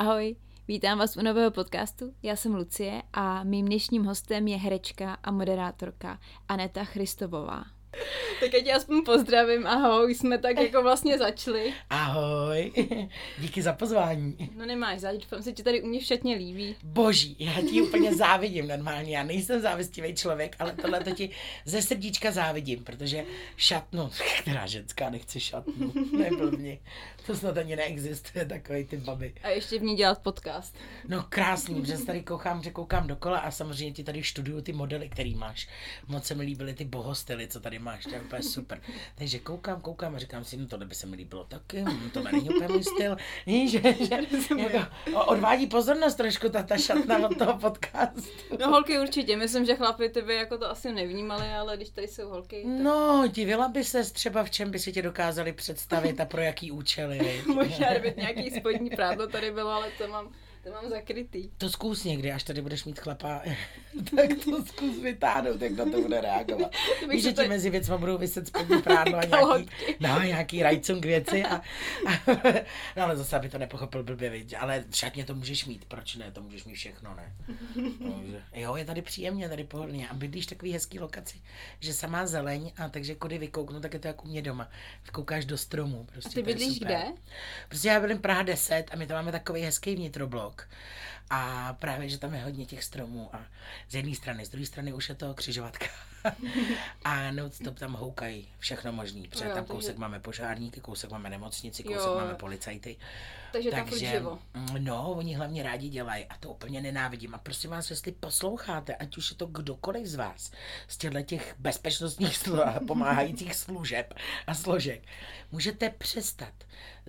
Ahoj, vítám vás u nového podcastu. Já jsem Lucie a mým dnešním hostem je herečka a moderátorka Aneta Christovová. Tak já tě aspoň pozdravím, ahoj, jsme tak jako vlastně začali. Ahoj, díky za pozvání. No nemáš záď, se ti tady u mě všetně líbí. Boží, já ti úplně závidím normálně, já nejsem závistivý člověk, ale tohle to ti ze srdíčka závidím, protože šatnu, která ženská nechce šatnu, neblbni, to snad ani neexistuje, takový ty baby. A ještě v ní dělat podcast. No krásný, protože tady koukám, že koukám dokola a samozřejmě ti tady študuju ty modely, který máš. Moc se mi líbily ty bohostely, co tady máš, je úplně super. Takže koukám, koukám a říkám si, no tohle by se mi líbilo taky, hm, to není úplně můj styl. Víš, že, že jako, odvádí pozornost trošku ta, ta šatna od toho podcastu. No holky určitě, myslím, že chlapi tebe jako to asi nevnímali, ale když tady jsou holky. Tak... No, divila by se třeba v čem by si tě dokázali představit a pro jaký účely. Možná, kdyby nějaký spodní prádlo tady bylo, ale to mám to mám zakrytý. To zkus někdy, až tady budeš mít chlapa, tak to zkus vytáhnout, jak na to bude reagovat. Víš, že ti mezi věcmi budou vyset spodní prádlo a nějaký, no, nějaký rajcung věci. A, a, no ale zase, aby to nepochopil blbě, viď? ale šatně to můžeš mít, proč ne, to můžeš mít všechno, ne? Takže, jo, je tady příjemně, tady pohodlně a bydlíš takový hezký lokaci, že samá zeleň a takže kudy vykouknu, tak je to jako u mě doma. Vykoukáš do stromu. Prostě, a ty bydlíš kde? Prostě já bydlím Praha 10 a my tam máme takový hezký vnitroblok blok. A právě, že tam je hodně těch stromů a z jedné strany, z druhé strany už je to křižovatka. a no, to tam houkají všechno možný, protože jo, tam kousek takže... máme požárníky, kousek máme nemocnici, kousek jo. máme policajty. Takže, takže tam mm, No, oni hlavně rádi dělají a to úplně nenávidím. A prosím vás, jestli posloucháte, ať už je to kdokoliv z vás, z těchto těch bezpečnostních slu- pomáhajících služeb a složek, můžete přestat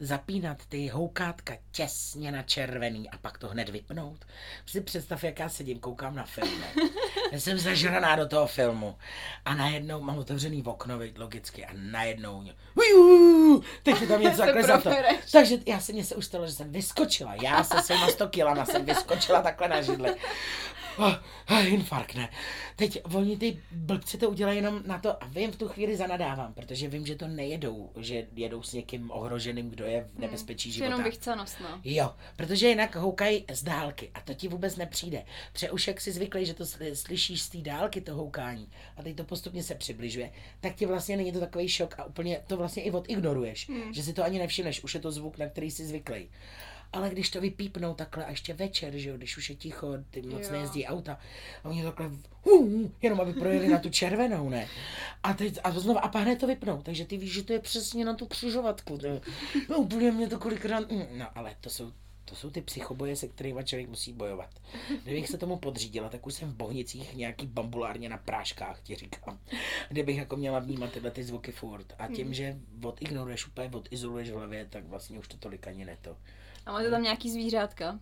zapínat ty houkátka těsně na červený a pak to hned vypnout. Si představ, jak já sedím, koukám na film. Já jsem zažraná do toho filmu a najednou mám otevřený okno, logicky, a najednou teď je tam něco takhle za to. Takže já se mě se už stalo, že jsem vyskočila. Já se svýma 100 kilama jsem vyskočila takhle na židli oh, oh, infarkt, ne. Teď oni ty blbci to udělají jenom na to a vím v tu chvíli zanadávám, protože vím, že to nejedou, že jedou s někým ohroženým, kdo je v hmm, nebezpečí hmm, života. Jenom vychcanost, no. Jo, protože jinak houkají z dálky a to ti vůbec nepřijde. Protože už jak si zvyklý, že to slyšíš z té dálky, to houkání, a teď to postupně se přibližuje, tak ti vlastně není to takový šok a úplně to vlastně i odignoruješ, hmm. že si to ani nevšimneš, už je to zvuk, na který jsi zvyklý. Ale když to vypípnou takhle a ještě večer, že jo, když už je ticho, ty moc jo. nejezdí auta, a oni takhle, uh, jenom aby projeli na tu červenou, ne? A teď, a znovu, a hned to vypnou, takže ty víš, že to je přesně na tu křižovatku. No úplně mě to kolikrát, mm, no ale to jsou to jsou ty psychoboje, se kterými člověk musí bojovat. Kdybych se tomu podřídila, tak už jsem v Bohnicích nějaký bambulárně na práškách, ti říkám. Kdybych jako měla vnímat tyhle ty zvuky furt. A tím, hmm. že odignoruješ úplně, odizoluješ v hlavě, tak vlastně už to tolik ani neto. A máte tam nějaký zvířátka?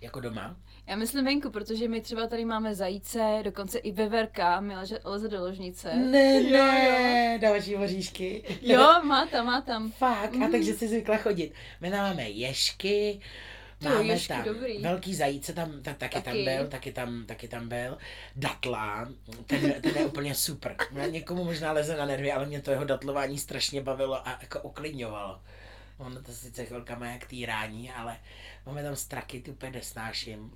Jako doma? Já myslím venku, protože my třeba tady máme zajíce, dokonce i veverka, mi leze, leze do ložnice. Ne, jo, ne, jo. další voříšky. Jo, má tam, má tam. Fakt, mm. a takže si zvykla chodit. My tam máme ješky, Máme ježky, tam dobrý. velký zajíce, tam, tak, taky, taky, tam byl, taky tam, taky tam byl. Datla, ten, ten je úplně super. Někomu možná leze na nervy, ale mě to jeho datlování strašně bavilo a jako uklidňovalo. Ono to sice chvilka má jak týrání, ale máme tam straky, ty úplně nesnáším.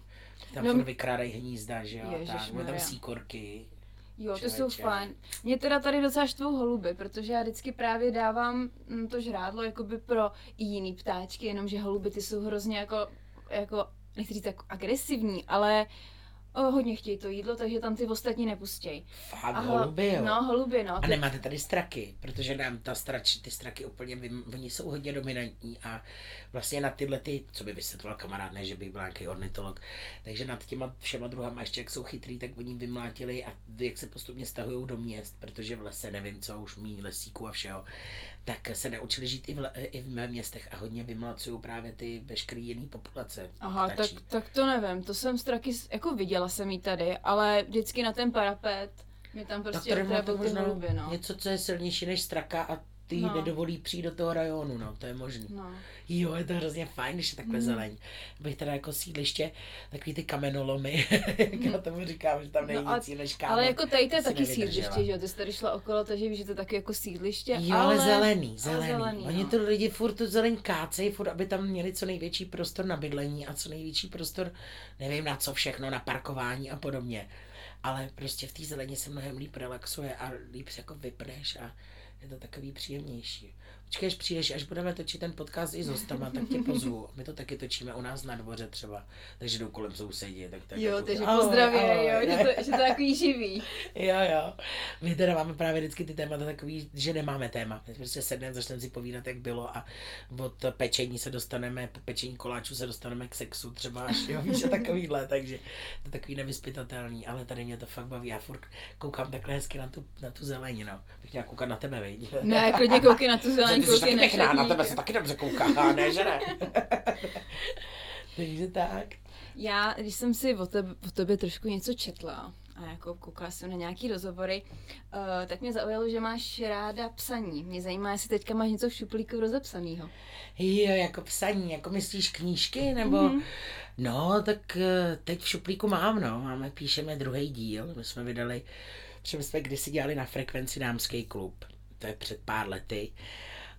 Tam no, vykrádají hnízda, že jo, tak. Máme tam síkorky. Jo, to jsou fajn. Mě teda tady docela štvou holuby, protože já vždycky právě dávám mm, to žrádlo jakoby pro jiný ptáčky, jenomže holuby ty jsou hrozně jako, jako nechci říct jako agresivní, ale o, hodně chtějí to jídlo, takže tam ty ostatní nepustějí. Fakt, a holuby, jo? No, holuby, no. A nemáte tady straky, protože nám ta strač, ty straky úplně, oni jsou hodně dominantní a vlastně na tyhle ty, co by vysvětloval kamarád, ne, že bych byl nějaký ornitolog, takže nad těma všema druhama ještě jak jsou chytrý, tak oni vymlátili a jak se postupně stahují do měst, protože v lese nevím co, už mý lesíků a všeho, tak se naučili žít i v, i v městech a hodně vymlacují právě ty veškerý jiný populace. Aha, tak, tak to nevím, to jsem straky, jako viděla jsem jí tady, ale vždycky na ten parapet mi tam prostě tak tady máte možná hluby, no. něco, co je silnější než straka a ty no. nedovolí přijít do toho rajonu, no, to je možný. No. Jo, je to hrozně fajn, když je takhle mm. zeleň. Bych teda jako sídliště, takový ty kamenolomy, jak já tomu říkám, že tam není no, nic než kámen. Ale jako tady to je taky sídliště, že jo, ty jsi tady šla okolo, takže víš, že to je taky jako sídliště, Jo, ale, zelený, zelený. zelený Oni no. to lidi furt tu zeleň kácejí, furt, aby tam měli co největší prostor na bydlení a co největší prostor, nevím na co všechno, na parkování a podobně. Ale prostě v té zelení se mnohem líp relaxuje a líp se jako vypneš a je to takový příjemnější. Počkej, až přijdeš, až budeme točit ten podcast i s hostama, tak tě pozvu. My to taky točíme u nás na dvoře třeba, takže jdou kolem sousedí. Tak tak Jo, takže pozdravě, jo, že to, že to takový živý. Jo, jo. My teda máme právě vždycky ty témata takový, že nemáme téma. My prostě sedneme, začneme si povídat, jak bylo a od pečení se dostaneme, po pečení koláčů se dostaneme k sexu třeba až, jo, víš, a takovýhle, takže to je takový nevyspytatelný, ale tady mě to fakt baví. Já furt koukám takhle hezky na tu, na tu zelení, no. Bych měla koukat na tebe, viď? Ne, klidně koukej na tu zelení, Ty jsi taky pěkná, na tebe se taky dobře kouká, ne, že ne? Takže tak. Já, když jsem si o, tebe, o tobě trošku něco četla a jako koukala jsem na nějaký rozhovory, uh, tak mě zaujalo, že máš ráda psaní. Mě zajímá, jestli teďka máš něco v šuplíku rozepsanýho. Jo, jako psaní, jako myslíš knížky, nebo... Mhm. Mm-hmm. No, tak eh, teď v šuplíku mám, no. Máme, píšeme druhý díl. My jsme vydali, třeba jsme kdysi dělali na frekvenci dámský klub. To je před pár lety.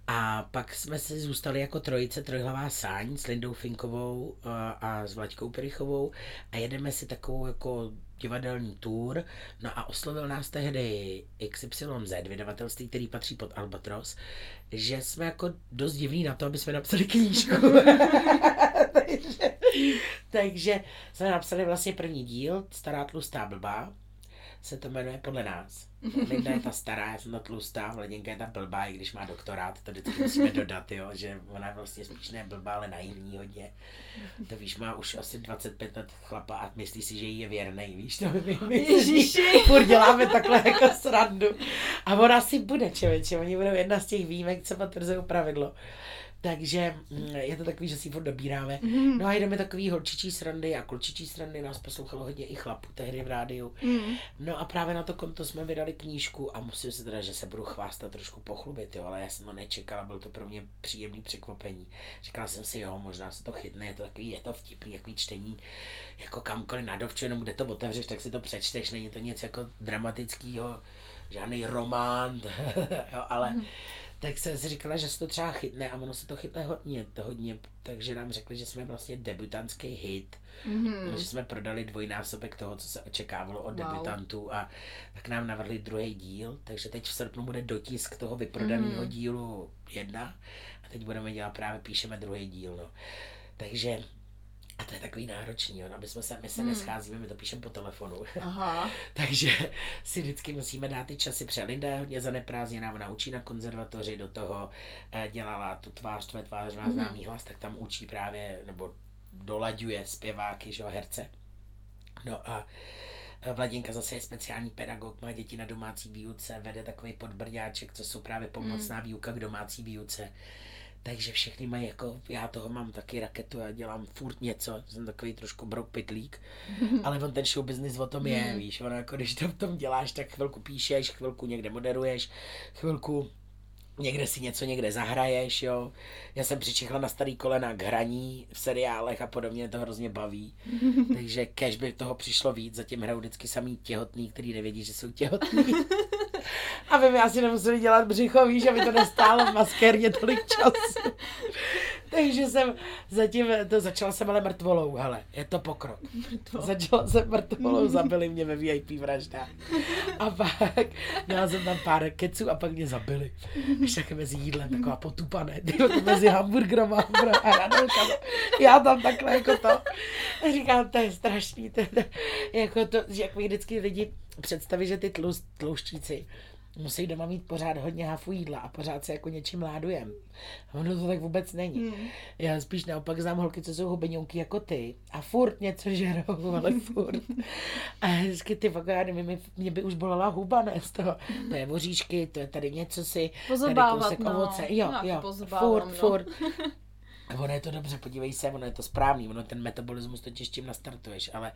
A pak jsme si zůstali jako trojice trojhlavá sáň s Lindou Finkovou a, a s Vlaďkou Perichovou a jedeme si takovou jako divadelní tour. No a oslovil nás tehdy XYZ, vydavatelství, který patří pod Albatros, že jsme jako dost divní na to, aby jsme napsali knížku. takže, takže jsme napsali vlastně první díl, Stará tlustá blbá, se to jmenuje podle nás. Linda je ta stará, já jsem ta tlustá, Vladinka je ta blbá, i když má doktorát, to vždycky musíme dodat, jo, že ona je vlastně spíš ne blbá, ale naivní hodně. To víš, má už asi 25 let chlapa a myslí si, že jí je věrnej, víš, to my, my Ježiši. furt děláme takhle jako srandu. A ona si bude, člověče, oni budou jedna z těch výjimek, co potvrzují pravidlo. Takže mm, je to takový, že si furt dobíráme. No a jdeme takový holčičí srandy a klučičí srandy, nás poslouchalo hodně i chlapů tehdy v rádiu. Mm. No a právě na to konto jsme vydali knížku a musím se teda, že se budu chvástat trošku pochlubit, jo, ale já jsem to nečekala, bylo to pro mě příjemný překvapení. Říkala jsem si, jo, možná se to chytne, je to takový, je to vtipný, takový čtení, jako kamkoliv na dovču, jenom kde to otevřeš, tak si to přečteš, není to nic jako dramatického, žádný román, jo, ale tak jsem si říkala, že se to třeba chytne a ono se to chytne hodně, to hodně, takže nám řekli, že jsme vlastně debutantský hit, Mhm. že jsme prodali dvojnásobek toho, co se očekávalo od Wow. debutantů a tak nám navrhli druhý díl, takže teď v srpnu bude dotisk toho vyprodaného Mhm. dílu jedna a teď budeme dělat právě, píšeme druhý díl, no. Takže a to je takový náročný, jo, no, aby jsme se, my se Hmm. nescházíme, my to píšeme po telefonu. Aha. Takže si vždycky musíme dát ty časy před. Linda je hodně zaneprázdněná, ona učí na konzervatoři, do toho eh, dělala tu tvář, tvé tvář má Mhm. známý hlas, tak tam učí právě, nebo dolaďuje zpěváky, že jo, herce. No a eh, Vladinka zase je speciální pedagog, má děti na domácí výuce, vede takový podbrďáček, co jsou právě pomocná výuka k domácí výuce. Takže všechny mají jako, já toho mám taky raketu, já dělám furt něco, jsem takový trošku brouk pitlík, ale on ten show business o tom je, víš, ono jako když to v tom děláš, tak chvilku píšeš, chvilku někde moderuješ, chvilku někde si něco někde zahraješ, jo. Já jsem přičichla na starý kolena k hraní v seriálech a podobně, to hrozně baví. Takže kež by toho přišlo víc, zatím hrajou vždycky samý těhotný, který nevědí, že jsou těhotný. aby mi asi nemuseli dělat břicho, víš, aby to nestálo v maskérně tolik času. Takže jsem zatím, to začala jsem ale mrtvolou, hele, je to pokrok. Začala jsem mrtvolou, zabili mě ve VIP vraždách. A pak měla jsem tam pár keců a pak mě zabili. Víš, tak mezi jídlem, taková potupané, mezi hamburgrama a hranolkama. Já tam takhle jako to. A říkám, to je strašný. To, to, jako to, že jak mi vždycky lidi představí, že ty tlust, tlouštíci musí doma mít pořád hodně hafu jídla a pořád se jako něčím ládujem. A ono to tak vůbec není. Hmm. Já spíš naopak znám holky, co jsou hubeňonky jako ty a furt něco žerou, ale furt. A vždycky ty fakt, já nevím, mě- by už bolela huba, ne z toho. To je voříšky, to je tady něco si, tady Pozobávat, kousek no. ovoce, jo, No, jo, furt, no. furt. A ono je to dobře, podívej se, ono je to správný, ono ten metabolismus totiž tím nastartuješ, ale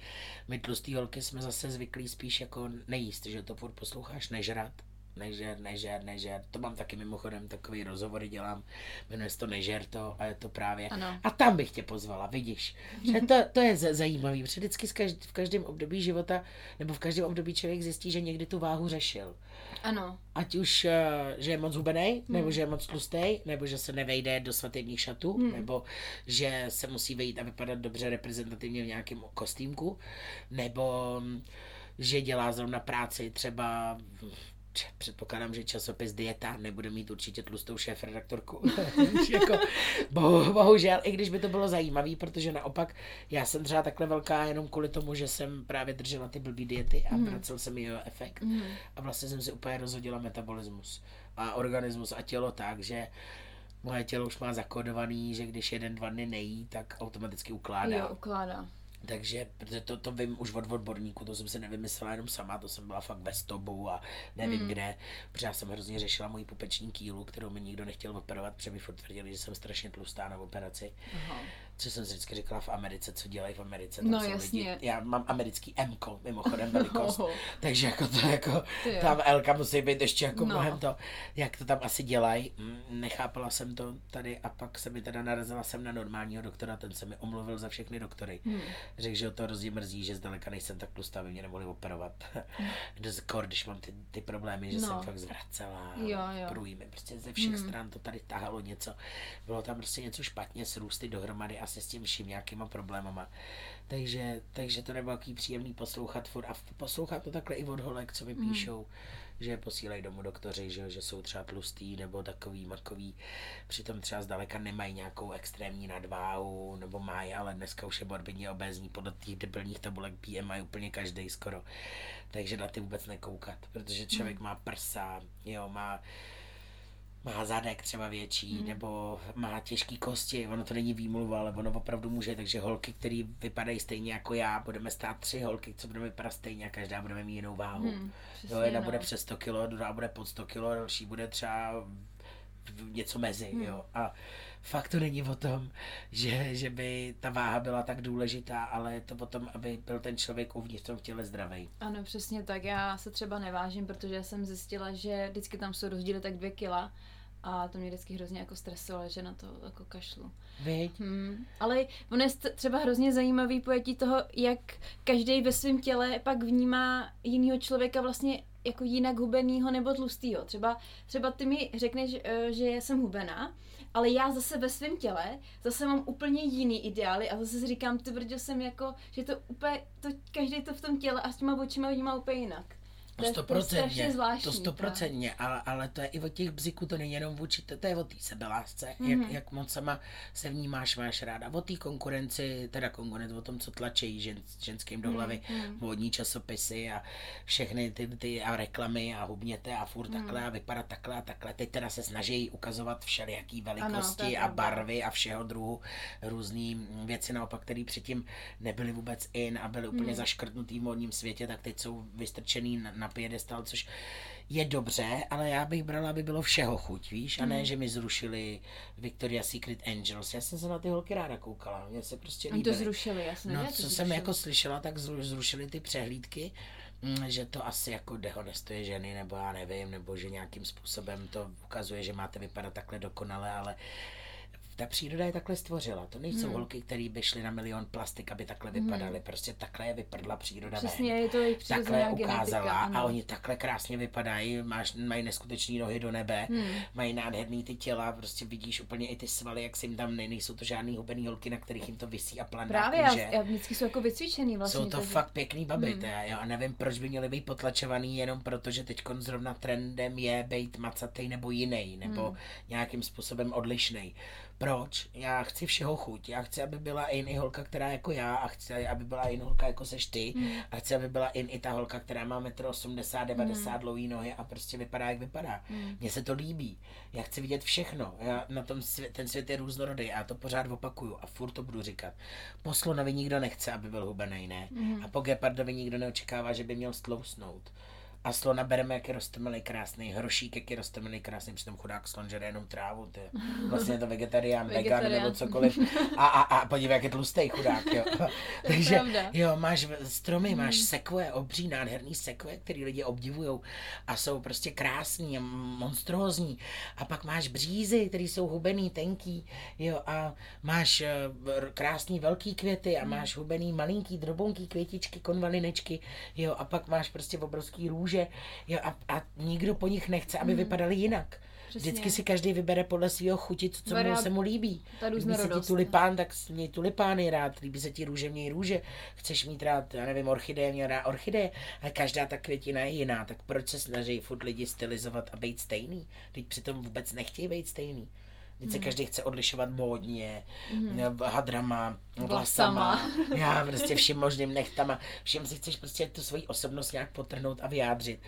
my tlustý holky jsme zase zvyklí spíš jako nejíst, že to furt posloucháš, nežrat. Nežer, nežer, nežer. To mám taky mimochodem, takový rozhovory dělám, jmenuje se to Nežer to a je to právě. Ano. A tam bych tě pozvala, vidíš. Že to, to je z- zajímavý, protože vždycky každý, v každém období života, nebo v každém období člověk zjistí, že někdy tu váhu řešil. Ano. Ať už, eh, že je moc hubený, nebo že je moc tlustý, nebo že se nevejde do svatebních šatů, nebo že se musí vejít a vypadat dobře reprezentativně v nějakém kostýmku, nebo mm, že dělá zrovna práci třeba Předpokládám, že časopis Dieta nebude mít určitě tlustou šéf redaktorku. jako, bohu, bohužel, i když by to bylo zajímavé, protože naopak já jsem třeba takhle velká jenom kvůli tomu, že jsem právě držela ty blbý diety a vracel se mi jeho efekt. A vlastně jsem si úplně rozhodila metabolismus a organismus a tělo tak, že moje tělo už má zakódovaný, že když jeden, dva dny nejí, tak automaticky ukládá. Jo, ukládá. Takže, protože to, to vím už od odborníků, to jsem si nevymyslela jenom sama, to jsem byla fakt ve stobu a nevím Hmm. kde, protože já jsem hrozně řešila moji pupeční kýlu, kterou mi nikdo nechtěl operovat, protože mi furt tvrdili, že jsem strašně tlustá na operaci. Aha. Co jsem si vždycky říkala v Americe, co dělají v Americe. Tam No, jasně. Lidi, já mám americký M, mimochodem velikost. Oho. takže jako to jako, Ty tam Elka musí být ještě jako No. no. mnohem to, jak to tam asi dělají. Mm, Nechápala jsem to tady a pak se mi teda narazila jsem na normálního doktora, ten se mi omluvil za všechny doktory. Hmm. Řekl, že ho to hrozně mrzí, že zdaleka nejsem tak tlustá, aby mě nemohli operovat. Kor, když mám ty, ty problémy, že No. jsem fakt zvracela, Jo, jo. průjmy, prostě ze všech Hmm. stran to tady tahalo něco. Bylo tam prostě něco špatně s růsty dohromady asi s tím vším nějakýma problémama. Takže, takže to nebylo takový příjemný poslouchat furt a poslouchat to takhle i od holek, co mi Hmm. píšou, že posílají domů doktoři, že, že jsou třeba tlustý nebo takový makový, přitom třeba zdaleka nemají nějakou extrémní nadváhu, nebo mají, ale dneska už je morbidně obézní podle těch debilních tabulek BMI úplně každý skoro. Takže na ty vůbec nekoukat, protože člověk má prsa, jo, má má zadek třeba větší, Hmm. nebo má těžký kosti, ono to není výmluva, ale ono opravdu může, takže holky, které vypadají stejně jako já, budeme stát tři holky, co budeme vypadat stejně a každá bude mít jinou váhu. Přesně, jo, jedna no. bude přes 100 kg, druhá bude pod 100 kg, další bude třeba něco mezi, Hmm. jo. A fakt to není o tom, že, že by ta váha byla tak důležitá, ale je to o tom, aby byl ten člověk uvnitř v tom těle zdravý. Ano, přesně tak. Já se třeba nevážím, protože jsem zjistila, že vždycky tam jsou rozdíly tak dvě kila a to mě vždycky hrozně jako stresovalo, že na to jako kašlu. Viď? Hmm. Ale ono je třeba hrozně zajímavý pojetí toho, jak každý ve svém těle pak vnímá jinýho člověka vlastně jako jinak hubenýho nebo tlustýho. Třeba, třeba ty mi řekneš, eh, že jsem hubená, ale já zase ve svém těle zase mám úplně jiný ideály a zase říkám, ty jsem jako, že to úplně, to, každý to v tom těle a s těma očima vnímá úplně jinak. To stoprocentně, strašně zvláštní, to stoprocentně, ale, ale to je i od těch bziků, to není jenom vůči, to, to je o té sebelásce, mm-hmm. Mhm. jak, jak moc sama se vnímáš, máš ráda, o té konkurenci, teda konkurence, o tom, co tlačí žen, ženským do hlavy, Mhm. módní časopisy a všechny ty, ty a reklamy a hubněte a furt Mhm. takhle a vypadat takhle a takhle. Teď teda se snaží ukazovat všelijaký velikosti a pravda. barvy a všeho druhu různý věci naopak, které předtím nebyly vůbec in a byly úplně Hmm. zaškrtnutý v módním světě, tak teď jsou vystrčený na, na piedestal, což je dobře, ale já bych brala, aby bylo všeho chuť, víš, a ne, Hmm. že mi zrušili Victoria's Secret Angels. Já jsem se na ty holky ráda koukala, mně se prostě to líbily. zrušili, jasně. No, to co jsem zrušili. jako slyšela, tak zru- zrušili ty přehlídky, mm, že to asi jako dehonestuje ženy, nebo já nevím, nebo že nějakým způsobem to ukazuje, že máte vypadat takhle dokonale, ale ta příroda je takhle stvořila. To nejsou Hmm. holky, které by šly na milion plastik, aby takhle vypadaly. Prostě takhle je vyprdla příroda Přesně, ven. je to jejich Takhle ukázala genetika. a oni takhle krásně vypadají, máš, mají neskutečný nohy do nebe, Hmm. mají nádherný ty těla, prostě vidíš úplně i ty svaly, jak si jim tam ne, nejsou to žádný hubený holky, na kterých jim to visí a plandá Právě, kůže. já vždycky jsou jako vycvičený vlastně. Jsou to takže- fakt pěkný baby, Hmm. hmm. jo, a nevím, proč by měly být potlačovaný jenom proto, že teď zrovna trendem je být macatej nebo jiný, nebo Hmm. hmm. nějakým způsobem odlišný. Proč? Já chci všeho chuť. Já chci, aby byla in i holka, která je jako já, a chci, aby byla in holka jako seš ty, Hmm. a chci, aby byla in i ta holka, která má 1,80 m, 90 hmm. dlouhý nohy a prostě vypadá, jak vypadá. Mně se to líbí. Já chci vidět všechno. Já na tom svět, ten svět je různorodý a já to pořád opakuju a furt to budu říkat. Po slonovi nikdo nechce, aby byl hubený, ne? Mhm. A po gepardovi nikdo neočekává, že by měl stlousnout. A slona bereme, jak je rostomilý krásný, hrošík, jak je rostomilý krásný, přitom chudák slon žere jenom trávu, ty. Vlastně je to vegetarián, vegan nebo cokoliv. A, a, a podívej, jak je tlustý chudák, jo. Takže, pravda. jo, máš stromy, máš sekvoje, obří, nádherný sekvoje, který lidi obdivují a jsou prostě krásný a monstrózní. A pak máš břízy, které jsou hubený, tenký, jo, a máš eh, krásný velký květy a máš hubený malinký, drobonký květičky, konvalinečky, jo, a pak máš prostě obrovský růže, jo, a, a nikdo po nich nechce, aby vypadaly jinak. Přesně. Vždycky si každý vybere podle svého chuti, co, co mu se mu líbí. ta Líbí se ti tulipán, tak měj tulipány rád. Líbí se ti růže, měj růže. Chceš mít rád, já nevím, orchideje, měj rád orchideje. Ale každá ta květina je jiná, tak proč se snaží furt lidi stylizovat a být stejný? Teď přitom vůbec nechtějí být stejný. Teď se každý chce odlišovat módně, mm. hadrama, vlasama, Vlasama. já prostě všem možným nechtama. Všem si chceš prostě tu svoji osobnost nějak potrhnout a vyjádřit.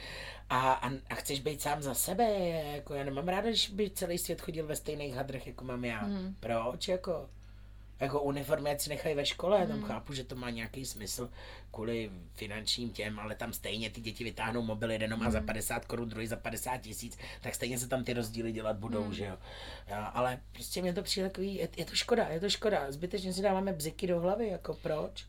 A, a, a chceš být sám za sebe, jako já nemám ráda, když by celý svět chodil ve stejných hadrech, jako mám já. Mm. Proč, jako? Jako uniformy, ať si nechají ve škole, já tam chápu, že to má nějaký smysl kvůli finančním těm, ale tam stejně ty děti vytáhnou mobil, jeden má za 50 korun, druhý za 50 tisíc, tak stejně se tam ty rozdíly dělat budou, že jo. Já, ale prostě mě to přijde takový, je, je to škoda, je to škoda, zbytečně si dáváme bziky do hlavy, jako proč?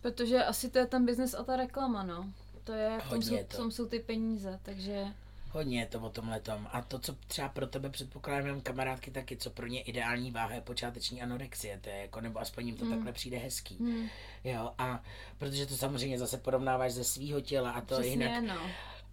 Protože asi to je ten biznes a ta reklama, no. To je, v tom, Hodně jsou, to. tom jsou ty peníze, takže... Hodně je to o tom letom. A to, co třeba pro tebe předpokládám, mám kamarádky taky, co pro ně ideální váha je počáteční anorexie, to je jako, nebo aspoň jim to takhle přijde hezký. Hmm. Jo, a protože to samozřejmě zase porovnáváš ze svého těla a to Přesně, jinak. no.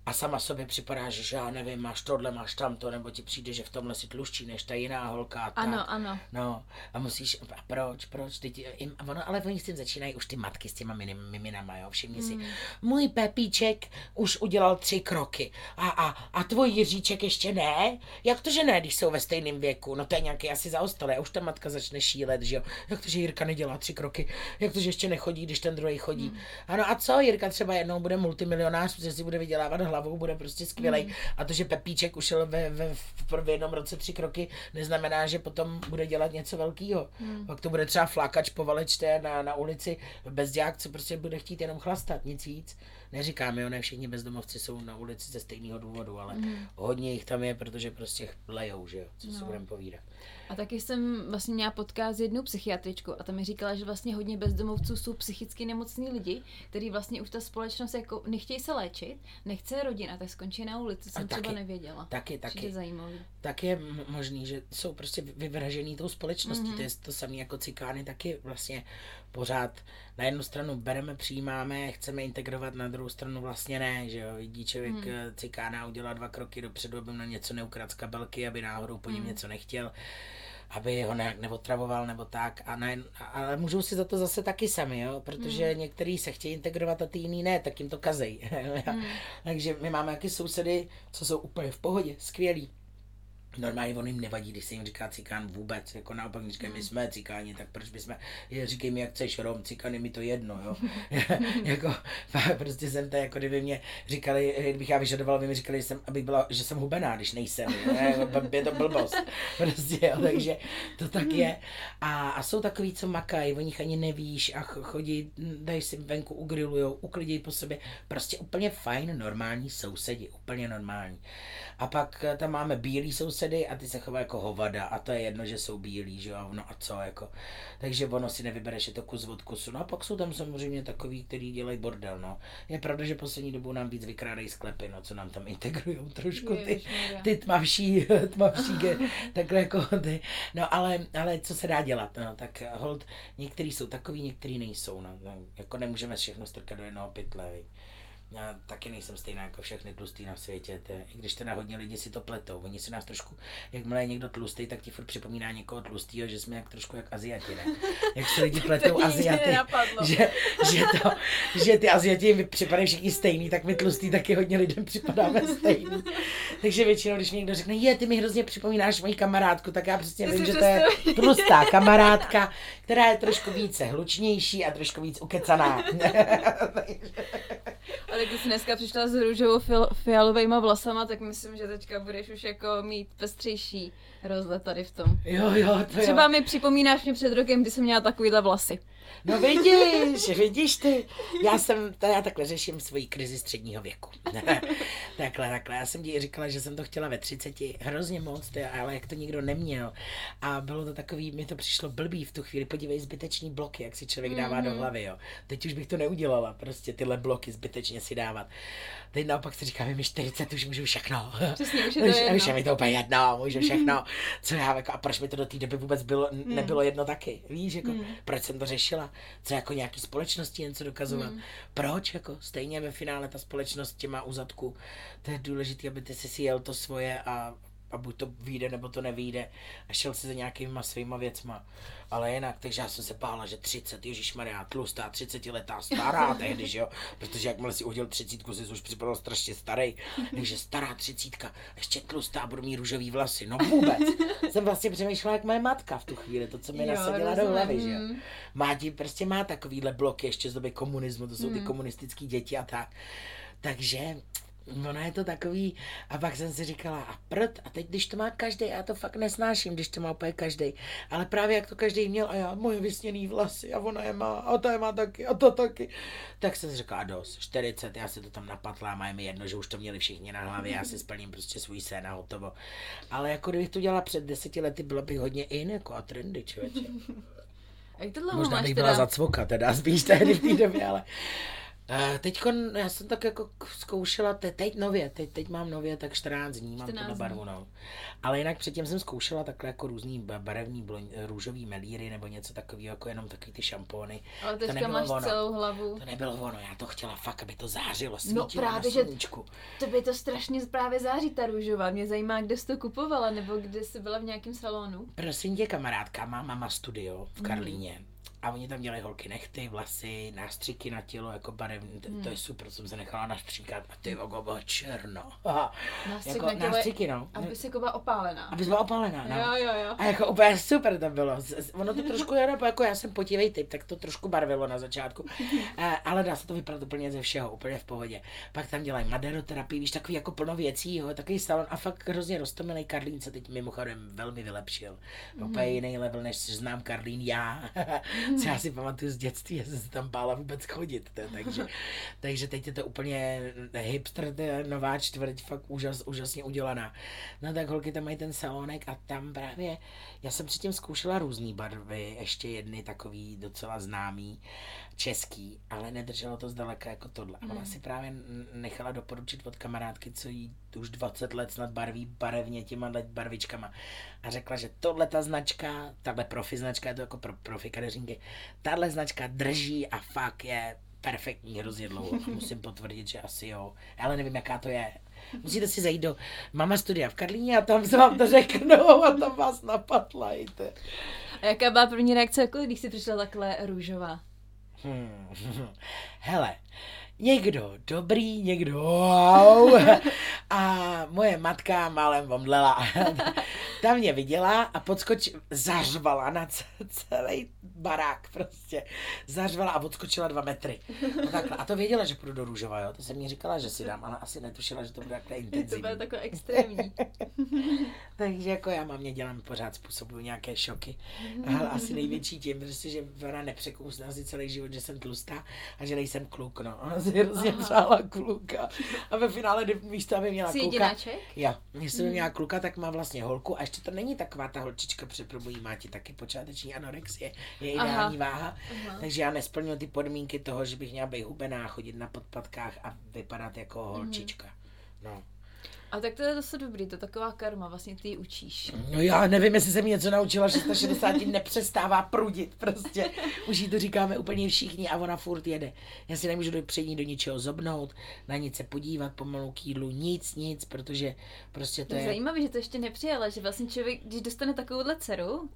A sama sobě připadáš, že já nevím, máš tohle, máš tamto, nebo ti přijde, že v tomhle si tlušší než ta jiná holka. Tak. Ano, ano. No, a musíš, a proč, proč, teď, jim, a ono, ale oni s tím začínají už ty matky s těma miminama, jo, všimni si, můj Pepíček už udělal tři kroky a, a, a tvůj Jiříček ještě ne? Jak to, že ne, když jsou ve stejném věku? No to je nějaký asi zaostalé, už ta matka začne šílet, že jo, jak to, že Jirka nedělá tři kroky, jak to, že ještě nechodí, když ten druhý chodí. Ano a co, Jirka třeba jednou bude multimilionář, protože si bude vydělávat hlavou, bude prostě skvělej. A to, že Pepíček ušel ve, ve, v, v jednom roce tři kroky, neznamená, že potom bude dělat něco velkého. Hmm. Pak to bude třeba flákač po valečté na, na ulici, bezďák, co prostě bude chtít jenom chlastat, nic víc. Neříkám, jo, ne všichni bezdomovci jsou na ulici ze stejného důvodu, ale hmm. hodně jich tam je, protože prostě lejou, že jo, co no. si budeme povídat. A taky jsem vlastně měla podcast s jednou psychiatričkou a ta mi říkala, že vlastně hodně bezdomovců jsou psychicky nemocní lidi, který vlastně už ta společnost jako nechtějí se léčit, nechce rodina, tak skončí na ulici, jsem A třeba taky, nevěděla. taky, taky. zajímavý. tak je možný, že jsou prostě vyvražený tou společností. Mhm. Mm-hmm. To je to samé jako cikány, taky vlastně pořád na jednu stranu bereme, přijímáme, chceme integrovat, na druhou stranu vlastně ne, že jo. Vidí člověk Mhm. mm. cikána, udělá dva kroky dopředu, aby na něco neukradl z kabelky, aby náhodou po něm Mhm. něco nechtěl aby ho nějak neotravoval nebo tak, a ne, a- ale můžou si za to zase taky sami, jo? protože mm. některý se chtějí integrovat a ty jiný ne, tak jim to kazej. Mm. Takže my máme jaký sousedy, co jsou úplně v pohodě, skvělí. Normálně on jim nevadí, když se jim říká cikán vůbec, jako naopak když říkají, my jsme cikáni, tak proč bychom, říkej mi, jak chceš rom, cikán je mi to jedno, jo. jako, prostě jsem to, jako kdyby mě říkali, kdybych já vyžadoval, aby mi říkali, že jsem, abych byla, že jsem hubená, když nejsem, jo. je, to blbost, prostě, jo, takže to tak je. A, a jsou takový, co makají, o nich ani nevíš a ch- chodí, dají si venku, ugrilujou, uklidějí po sobě, prostě úplně fajn, normální sousedi, úplně normální. A pak eh, tam máme bílý sousedy a ty se chovají jako hovada a to je jedno, že jsou bílí, že jo, no a co jako. Takže ono si nevybereš, je to kus od kusu. No a pak jsou tam samozřejmě takový, kteří dělají bordel, no. Je pravda, že poslední dobou nám víc vykrádají sklepy, no, co nám tam integrujou trošku ty, ty tmavší, tmavší, ge- takhle jako ty. No ale, ale co se dá dělat, no, tak hold, některý jsou takový, některý nejsou, no, no jako nemůžeme všechno strkat do jednoho pytle, viď. Já taky nejsem stejná jako všechny tlustý na světě, je, i když teda hodně lidí si to pletou. Oni si nás trošku, jakmile je někdo tlustý, tak ti furt připomíná někoho tlustýho, že jsme jak trošku jak Aziati, ne? Jak si lidi pletou Aziaty, že, že, to, že ty Aziati jim připadají všichni stejný, tak my tlustý taky hodně lidem připadáme stejný. Takže většinou, když mi někdo řekne, je, ty mi hrozně připomínáš moji kamarádku, tak já přesně vím, že to je tlustá kamarádka, která je trošku více hlučnější a trošku víc ukecaná. Ale když jsi dneska přišla s růžovou fil- fialovejma vlasama, tak myslím, že teďka budeš už jako mít pestřejší rozhled tady v tom. jo, jo, to jo. Třeba mi připomínáš mě před rokem, kdy jsem měla takovýhle vlasy. No vidíš, vidíš ty. Já jsem, já takhle řeším svoji krizi středního věku. takhle, takhle. Já jsem ti říkala, že jsem to chtěla ve 30, hrozně moc, ty, ale jak to nikdo neměl. A bylo to takový, mi to přišlo blbý v tu chvíli. Podívej, zbyteční bloky, jak si člověk dává mm-hmm. do mhm. hlavy, jo. Teď už bych to neudělala, prostě tyhle bloky zbytečně si dávat. Teď naopak si říkám, mi 40 už můžu všechno. Přesně, už je to už, jedno. Už je mi to úplně jedno, můžu všechno. Co já, jako, a proč mi to do té doby vůbec bylo, mm. nebylo jedno taky? Víš, jako, mm. proč jsem to řešila? Co jako nějaký společnosti něco dokazovat? Mm. Proč? Jako, stejně ve finále ta společnost tě má u zadku. To je důležité, aby ty si si jel to svoje a a buď to vyjde, nebo to nevyjde a šel si za nějakýma svýma věcma. Ale jinak, takže já jsem se bála, že 30, Ježíš Maria, tlustá, 30 letá, stará tehdy, že jo, protože jakmile si udělal 30, si už připadal strašně starý, takže stará 30, ještě tlustá, budu mít růžový vlasy, no vůbec. jsem vlastně přemýšlela, jak moje matka v tu chvíli, to, co mi nasadila do hlavy, že jo. Má ti, prostě má takovýhle bloky ještě z doby komunismu, to jsou ty mm. komunistické děti a tak. Takže ono je to takový, a pak jsem si říkala, a prd, a teď když to má každý, já to fakt nesnáším, když to má úplně každý, ale právě jak to každý měl, a já moje vysněný vlasy, a ona je má, a ta je má taky, a to taky, tak jsem si říkala, dost, 40, já si to tam napatlám, a je mi jedno, že už to měli všichni na hlavě, já si splním prostě svůj sen a hotovo. Ale jako kdybych to dělala před deseti lety, bylo by hodně in, jako a trendy, člověče. Možná bych byla teda? zacvoka, teda spíš tehdy v té době, ale Uh, teď já jsem tak jako zkoušela, te, teď nově, teď, teď mám nově tak 14 dní, 14 mám to na barvu, no. Ale jinak předtím jsem zkoušela takhle jako různý barevný blon, růžový melíry nebo něco takového, jako jenom takový ty šampóny. Ale teďka to máš ono. celou hlavu. To nebylo ono, já to chtěla fakt, aby to zářilo, no svítilo no právě, že to by to strašně právě září ta růžová. Mě zajímá, kde jsi to kupovala, nebo kde jsi byla v nějakém salonu. Prosím tě, kamarádka, má mama studio v Karlíně. Mm a oni tam dělají holky nechty, vlasy, nástřiky na tělo, jako barevný, to, hmm. to je super, jsem se nechala nastříkat a ty vogo bylo černo. Nástřik jako, na těle, nástřiky, no. Aby se jako byla opálená. Aby byla opálená, no. Jo, jo, jo. A jako úplně super to bylo. Ono to trošku, jako, jako já jsem potivej typ, tak to trošku barvilo na začátku, ale dá se to vypadat úplně ze všeho, úplně v pohodě. Pak tam dělají maderoterapii, víš, takový jako plno věcí, jo, takový salon a fakt hrozně roztomilý Karlín se teď mimochodem velmi vylepšil. Mm. Úplně jiný level, než znám Karlín já. co já si pamatuju z dětství, já jsem se tam bála vůbec chodit, to, takže, takže teď je to úplně hipster, to je nová čtvrť, fakt úžas, úžasně udělaná. No tak holky tam mají ten salonek a tam právě, já jsem předtím zkoušela různé barvy, ještě jedny takový docela známý, český, ale nedrželo to zdaleka jako tohle. A ona mm. si právě nechala doporučit od kamarádky, co jí už 20 let snad barví barevně těma barvičkama. A řekla, že tohle ta značka, tahle profi značka, je to jako pro profi kadeřínky, tahle značka drží a fakt je perfektní hrozně dlouho. A musím potvrdit, že asi jo. Ale nevím, jaká to je. Musíte si zajít do Mama Studia v Karlíně a tam se vám to řeknou a tam vás napatlajte. A jaká byla první reakce, jako když jsi přišla takhle růžová? Hmm. Hele, někdo dobrý, někdo wow. A moje matka málem omdlela. Ta mě viděla a podskoč zařvala na celý barák prostě. Zařvala a odskočila dva metry. No takhle. A to věděla, že půjdu do růžova, jo. To jsem mi říkala, že si dám, ale asi netušila, že to bude takhle intenzivní. To bude takové extrémní. Takže jako já mám mě dělám pořád způsobuju nějaké šoky. Ale asi největší tím, prostě, že ona nepřekousne asi celý život, že jsem tlustá a že nejsem kluk, no. Si hrozně přála kluka. A ve finále místo, aby měla Jsi kluka. Jedináček? Já. Jestli by měla kluka, tak má vlastně holku a ještě to není taková ta holčička přeprobují, má ti taky počáteční anorexie, je ideální Aha. váha, Aha. takže já nesplňuji ty podmínky toho, že bych měla být hubená, chodit na podpadkách a vypadat jako mhm. holčička. No. A tak to je zase dobrý, to je taková karma, vlastně ty ji učíš. No já nevím, jestli jsem něco naučila, že 160 nepřestává prudit, prostě. Už jí to říkáme úplně všichni a ona furt jede. Já si nemůžu do, před ní do ničeho zobnout, na nic se podívat, pomalu k jídlu, nic, nic, protože prostě to je... je... Zajímavé, že to ještě nepřijala, že vlastně člověk, když dostane takovouhle dceru,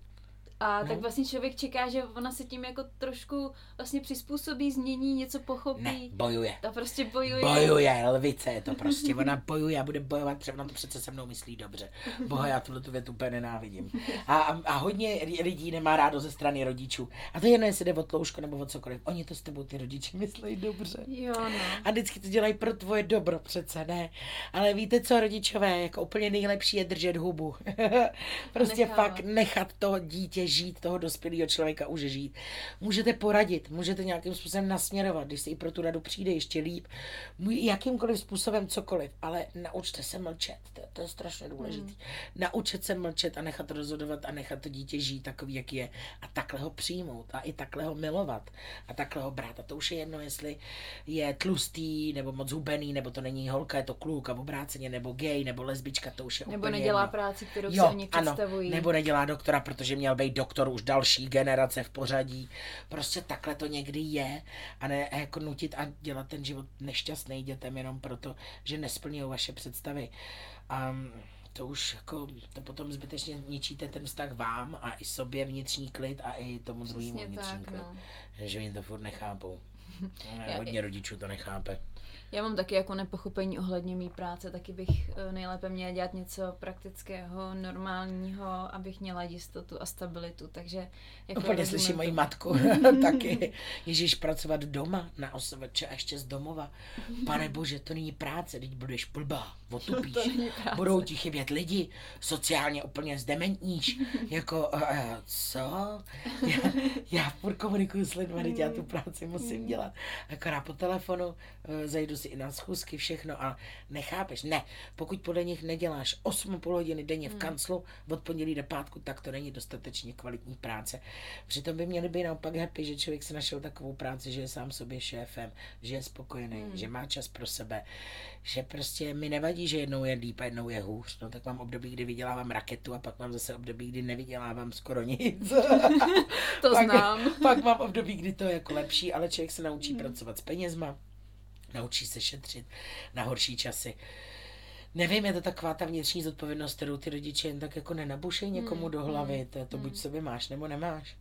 a no. tak vlastně člověk čeká, že ona se tím jako trošku vlastně přizpůsobí, změní, něco pochopí. Ne, bojuje. Ta prostě bojuje. Bojuje, lvice je to prostě. Ona bojuje a bude bojovat, protože ona to přece se mnou myslí dobře. Boha, já tuhle tu větu úplně nenávidím. A, a, a, hodně lidí nemá rádo ze strany rodičů. A to je jedno, jestli jde o tlouško nebo o cokoliv. Oni to s tebou ty rodiče myslí dobře. Jo, no. A vždycky to dělají pro tvoje dobro přece, ne. Ale víte co, rodičové, jako úplně nejlepší je držet hubu. prostě Nechávat. fakt nechat to dítě žít, toho dospělého člověka už žít. Můžete poradit, můžete nějakým způsobem nasměrovat, když se i pro tu radu přijde ještě líp, jakýmkoliv způsobem cokoliv, ale naučte se mlčet, to, to je strašně důležité. Mm. Naučit se mlčet a nechat rozhodovat a nechat to dítě žít takový, jak je a takhle ho přijmout a i takhle ho milovat a takhle ho brát. A to už je jedno, jestli je tlustý nebo moc hubený, nebo to není holka, je to kluk a obráceně, nebo gay, nebo lesbička, to už je Nebo nedělá jedno. práci, kterou Jo, si oni ano, představují. nebo nedělá doktora, protože měl být doktor už další generace v pořadí. Prostě takhle to někdy je a ne a jako nutit a dělat ten život nešťastný dětem jenom proto, že nesplňují vaše představy. A to už jako, to potom zbytečně ničíte ten vztah vám a i sobě vnitřní klid a i tomu druhému vnitřní tak, klid. no. Že oni to furt nechápou. Já- Hodně rodičů to nechápe. Já mám taky jako nepochopení ohledně mý práce, taky bych eh, nejlépe měla dělat něco praktického, normálního, abych měla jistotu a stabilitu, takže jako Úplně slyším moji matku taky. Ježíš pracovat doma na OSVČ a ještě z domova. Pane bože, to není práce, teď budeš blbá, otupíš. Budou ti chybět lidi, sociálně úplně zdementníš. Jako, uh, co? Já, já furt komunikuju s lidmi, já tu práci musím dělat. Akorát po telefonu, uh, zajdu si i na schůzky, všechno a nechápeš. Ne, pokud podle nich neděláš 8,5 hodiny denně v kanclu od pondělí do pátku, tak to není dostatečně kvalitní práce. Přitom by měli být naopak happy, že člověk si našel takovou práci, že je sám sobě šéfem, že je spokojený, hmm. že má čas pro sebe, že prostě mi nevadí, že jednou je líp a jednou je hůř. No tak mám období, kdy vydělávám raketu a pak mám zase období, kdy nevydělávám skoro nic. To pak, znám. Pak mám období, kdy to je jako lepší, ale člověk se naučí pracovat s penězma, naučí se šetřit na horší časy. Nevím, je to taková ta vnitřní zodpovědnost, kterou ty rodiče jen tak jako nenabušejí někomu do hlavy. To, je to buď sobě máš, nebo nemáš.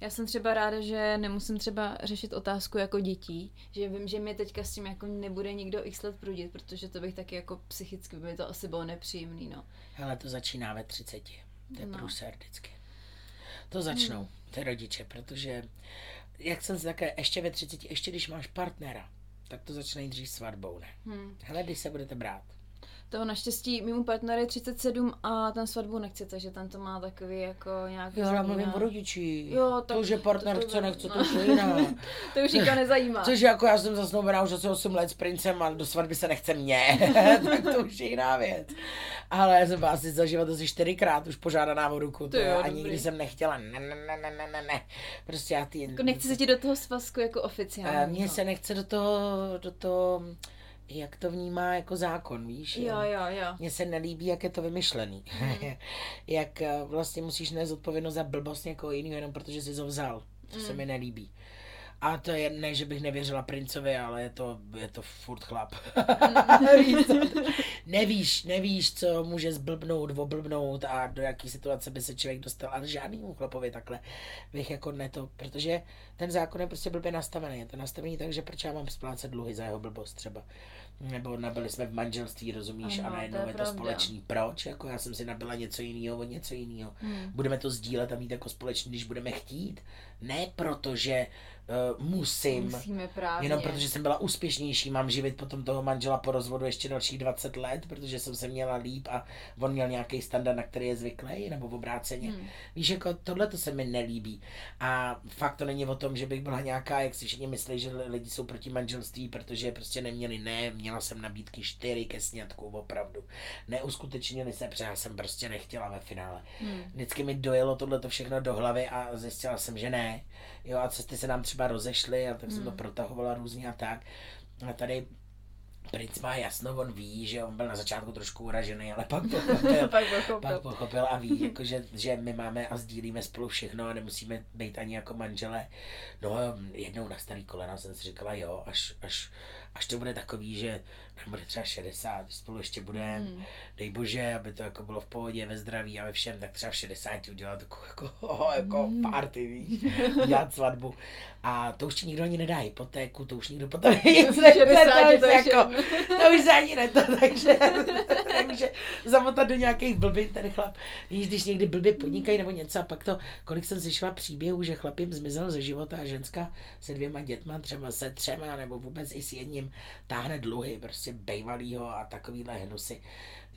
Já jsem třeba ráda, že nemusím třeba řešit otázku jako dětí, že vím, že mi teďka s tím jako nebude nikdo x let prudit, protože to bych taky jako psychicky by mi to asi bylo nepříjemný, no. Ale to začíná ve 30. To je No. průser vždycky. To začnou ty rodiče, protože jak jsem si také, ještě ve 30, ještě když máš partnera, tak to začne nejdřív svatbou, ne? Hmm. Hele, když se budete brát. Toho naštěstí mimo partner je 37 a ten svatbu nechce, takže ten to má takový jako nějak Jo, ale jiný, mluvím no. o rodičích. Jo, tak to, že partner to- to- chce, nechce, to no. už je jiné. To už nikoho nezajímá. Což jako já jsem zasnoubená už asi 8 let s princem a do svatby se nechce mě, tak to už je jiná věc. Ale já jsem asi za život asi čtyřikrát už požádaná o ruku, to To jo, a dobrý. nikdy jsem nechtěla, ne, ne, ne, ne, ne, ne. Prostě já ty... Jako nechci se ti do toho svazku jako Eh, oficiálně. Mně se nechce do toho, do toho, jak to vnímá jako zákon, víš? Jo, jo, jo. Mně se nelíbí, jak je to vymyšlený. jak eh, vlastně musíš nést odpovědnost za blbost někoho jiného, jenom protože jsi ho vzal. To se mi nelíbí. A to je ne, že bych nevěřila princovi, ale je to, je to furt chlap. Co? nevíš, nevíš, co může zblbnout, oblbnout a do jaký situace by se člověk dostal. Ale žádnému chlapovi takhle bych jako ne to, protože ten zákon je prostě blbě nastavený. Je to nastavený tak, že proč já mám splácet dluhy za jeho blbost třeba. Nebo nabili jsme v manželství, rozumíš, Ano, a najednou to je je to společný. Proč? Jako já jsem si nabila něco jiného od něco jiného. Hmm. Budeme to sdílet a mít jako společný, když budeme chtít. Ne protože uh, musím, Musíme právě. jenom protože jsem byla úspěšnější, mám živit potom toho manžela po rozvodu ještě dalších 20 let, protože jsem se měla líp a on měl nějaký standard, na který je zvyklý, nebo v obráceně. Hmm. Víš, jako tohle to se mi nelíbí. A fakt to není o tom, že bych byla nějaká, jak si všichni myslí, že lidi jsou proti manželství, protože prostě neměli, ne, měla jsem nabídky čtyři ke sňatku, opravdu. Neuskutečnili se, protože já jsem prostě nechtěla ve finále. Hmm. Vždycky mi dojelo tohle to všechno do hlavy a zjistila jsem, že ne. Jo, a cesty se nám třeba rozešly a tak jsem to protahovala různě a tak. A tady princ má jasno, on ví, že on byl na začátku trošku uražený, ale pak pochopil, Pak pochopil. pak pochopil a ví, jako, že, že my máme a sdílíme spolu všechno a nemusíme být ani jako manželé. No jednou na starý kolena jsem si říkala, jo, až, až, až to bude takový, že nám bude třeba 60, že spolu ještě budeme, Hmm. dej bože, aby to jako bylo v pohodě, ve zdraví a ve všem, tak třeba v 60 udělat takovou jako, jako party, víš, dělat svatbu. A to už ti nikdo ani nedá hypotéku, to už nikdo potom nic 60 to, už to jako, to už se ani ne to, takže, takže zamotat do nějakých blbin ten chlap. Víš, když někdy blbě podnikají nebo něco a pak to, kolik jsem slyšela příběhů, že chlap jim zmizel ze života a ženská se dvěma dětma, třeba se třema nebo vůbec i s jedním táhne dluhy, prostě bejvalýho a takovýhle hnusy.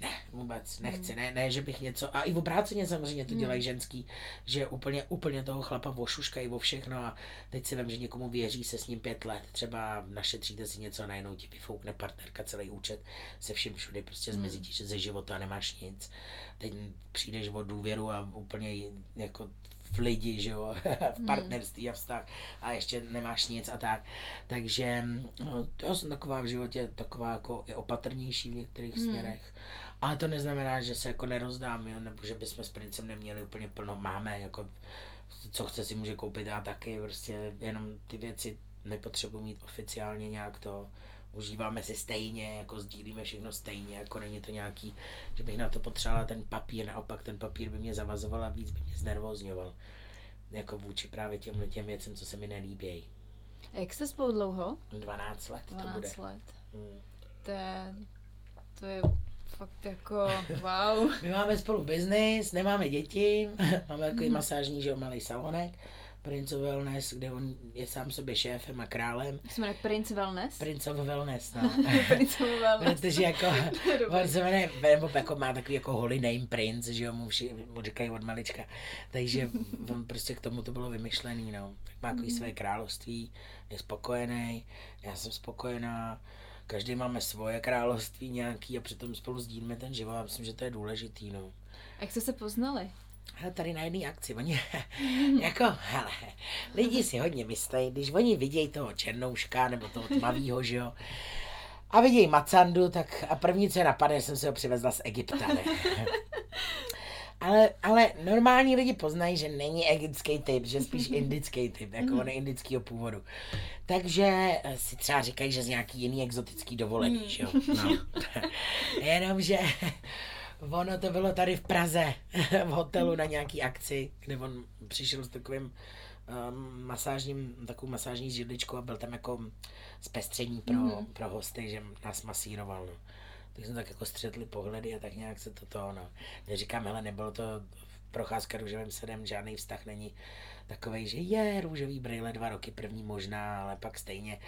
ne, vůbec nechci, ne, ne, že bych něco, a i v obráceně samozřejmě to dělají ženský, že úplně, úplně toho chlapa vošuškají vo všechno a teď si vím, že někomu věří se s ním pět let, třeba našetříte si něco a najednou ti vyfoukne partnerka celý účet se vším všude, prostě zmizí ti ze života a nemáš nic. Teď přijdeš o důvěru a úplně jako v lidi, že jo, v partnerství a vztah a ještě nemáš nic a tak. Takže no, já jsem taková v životě taková jako i opatrnější v některých hmm. směrech. Ale to neznamená, že se jako nerozdám, jo, nebo že bychom s princem neměli úplně plno. Máme, jako co chce si může koupit a taky, prostě jenom ty věci nepotřebuji mít oficiálně nějak to užíváme si stejně, jako sdílíme všechno stejně, jako není to nějaký, že bych na to potřebovala ten papír, naopak ten papír by mě zavazoval a víc by mě znervozňoval. Jako vůči právě těm těm věcem, co se mi nelíbějí. A jak jste spolu dlouho? 12 let 12 to bude. let. Hmm. To je, to je fakt jako wow. My máme spolu biznis, nemáme děti, máme takový mm. masážní, že jo, malý salonek Prince of Wellness, kde on je sám sobě šéfem a králem. Jak se jmenuje Prince Wellness? Prince of Wellness, no. Prince of Wellness. Protože jako, on se jmenuje, nebo jako má takový jako holy name prince, že jo, mu, vši, mu říkají od malička. Takže on prostě k tomu to bylo vymyšlený, no. Tak má takový své království, je spokojený, já jsem spokojená, každý máme svoje království nějaký a přitom spolu sdílíme ten život. Já myslím, že to je důležitý, no. Jak jste se poznali? Tady na jedné akci, oni, jako, hele, lidi si hodně myslí, když oni vidějí toho černouška nebo toho tmavýho, že jo, a vidějí Macandu, tak a první, co je napadne, jsem si ho přivezla z Egypta, ne? Ale, ale normální lidi poznají, že není egyptský typ, že spíš indický typ, jako on je indického původu. Takže si třeba říkají, že z nějaký jiný exotický dovolený, že jo? No. Jenomže Ono to bylo tady v Praze, v hotelu na nějaký akci, kde on přišel s takovým um, masážním, takovou masážní židličkou a byl tam jako zpestření pro, mm. pro hosty, že nás masíroval. No. Tak jsme tak jako střetli pohledy a tak nějak se to to, no. Neříkám, hele, nebylo to procházka růžovým sedem, žádný vztah není takový, že je růžový brýle dva roky první možná, ale pak stejně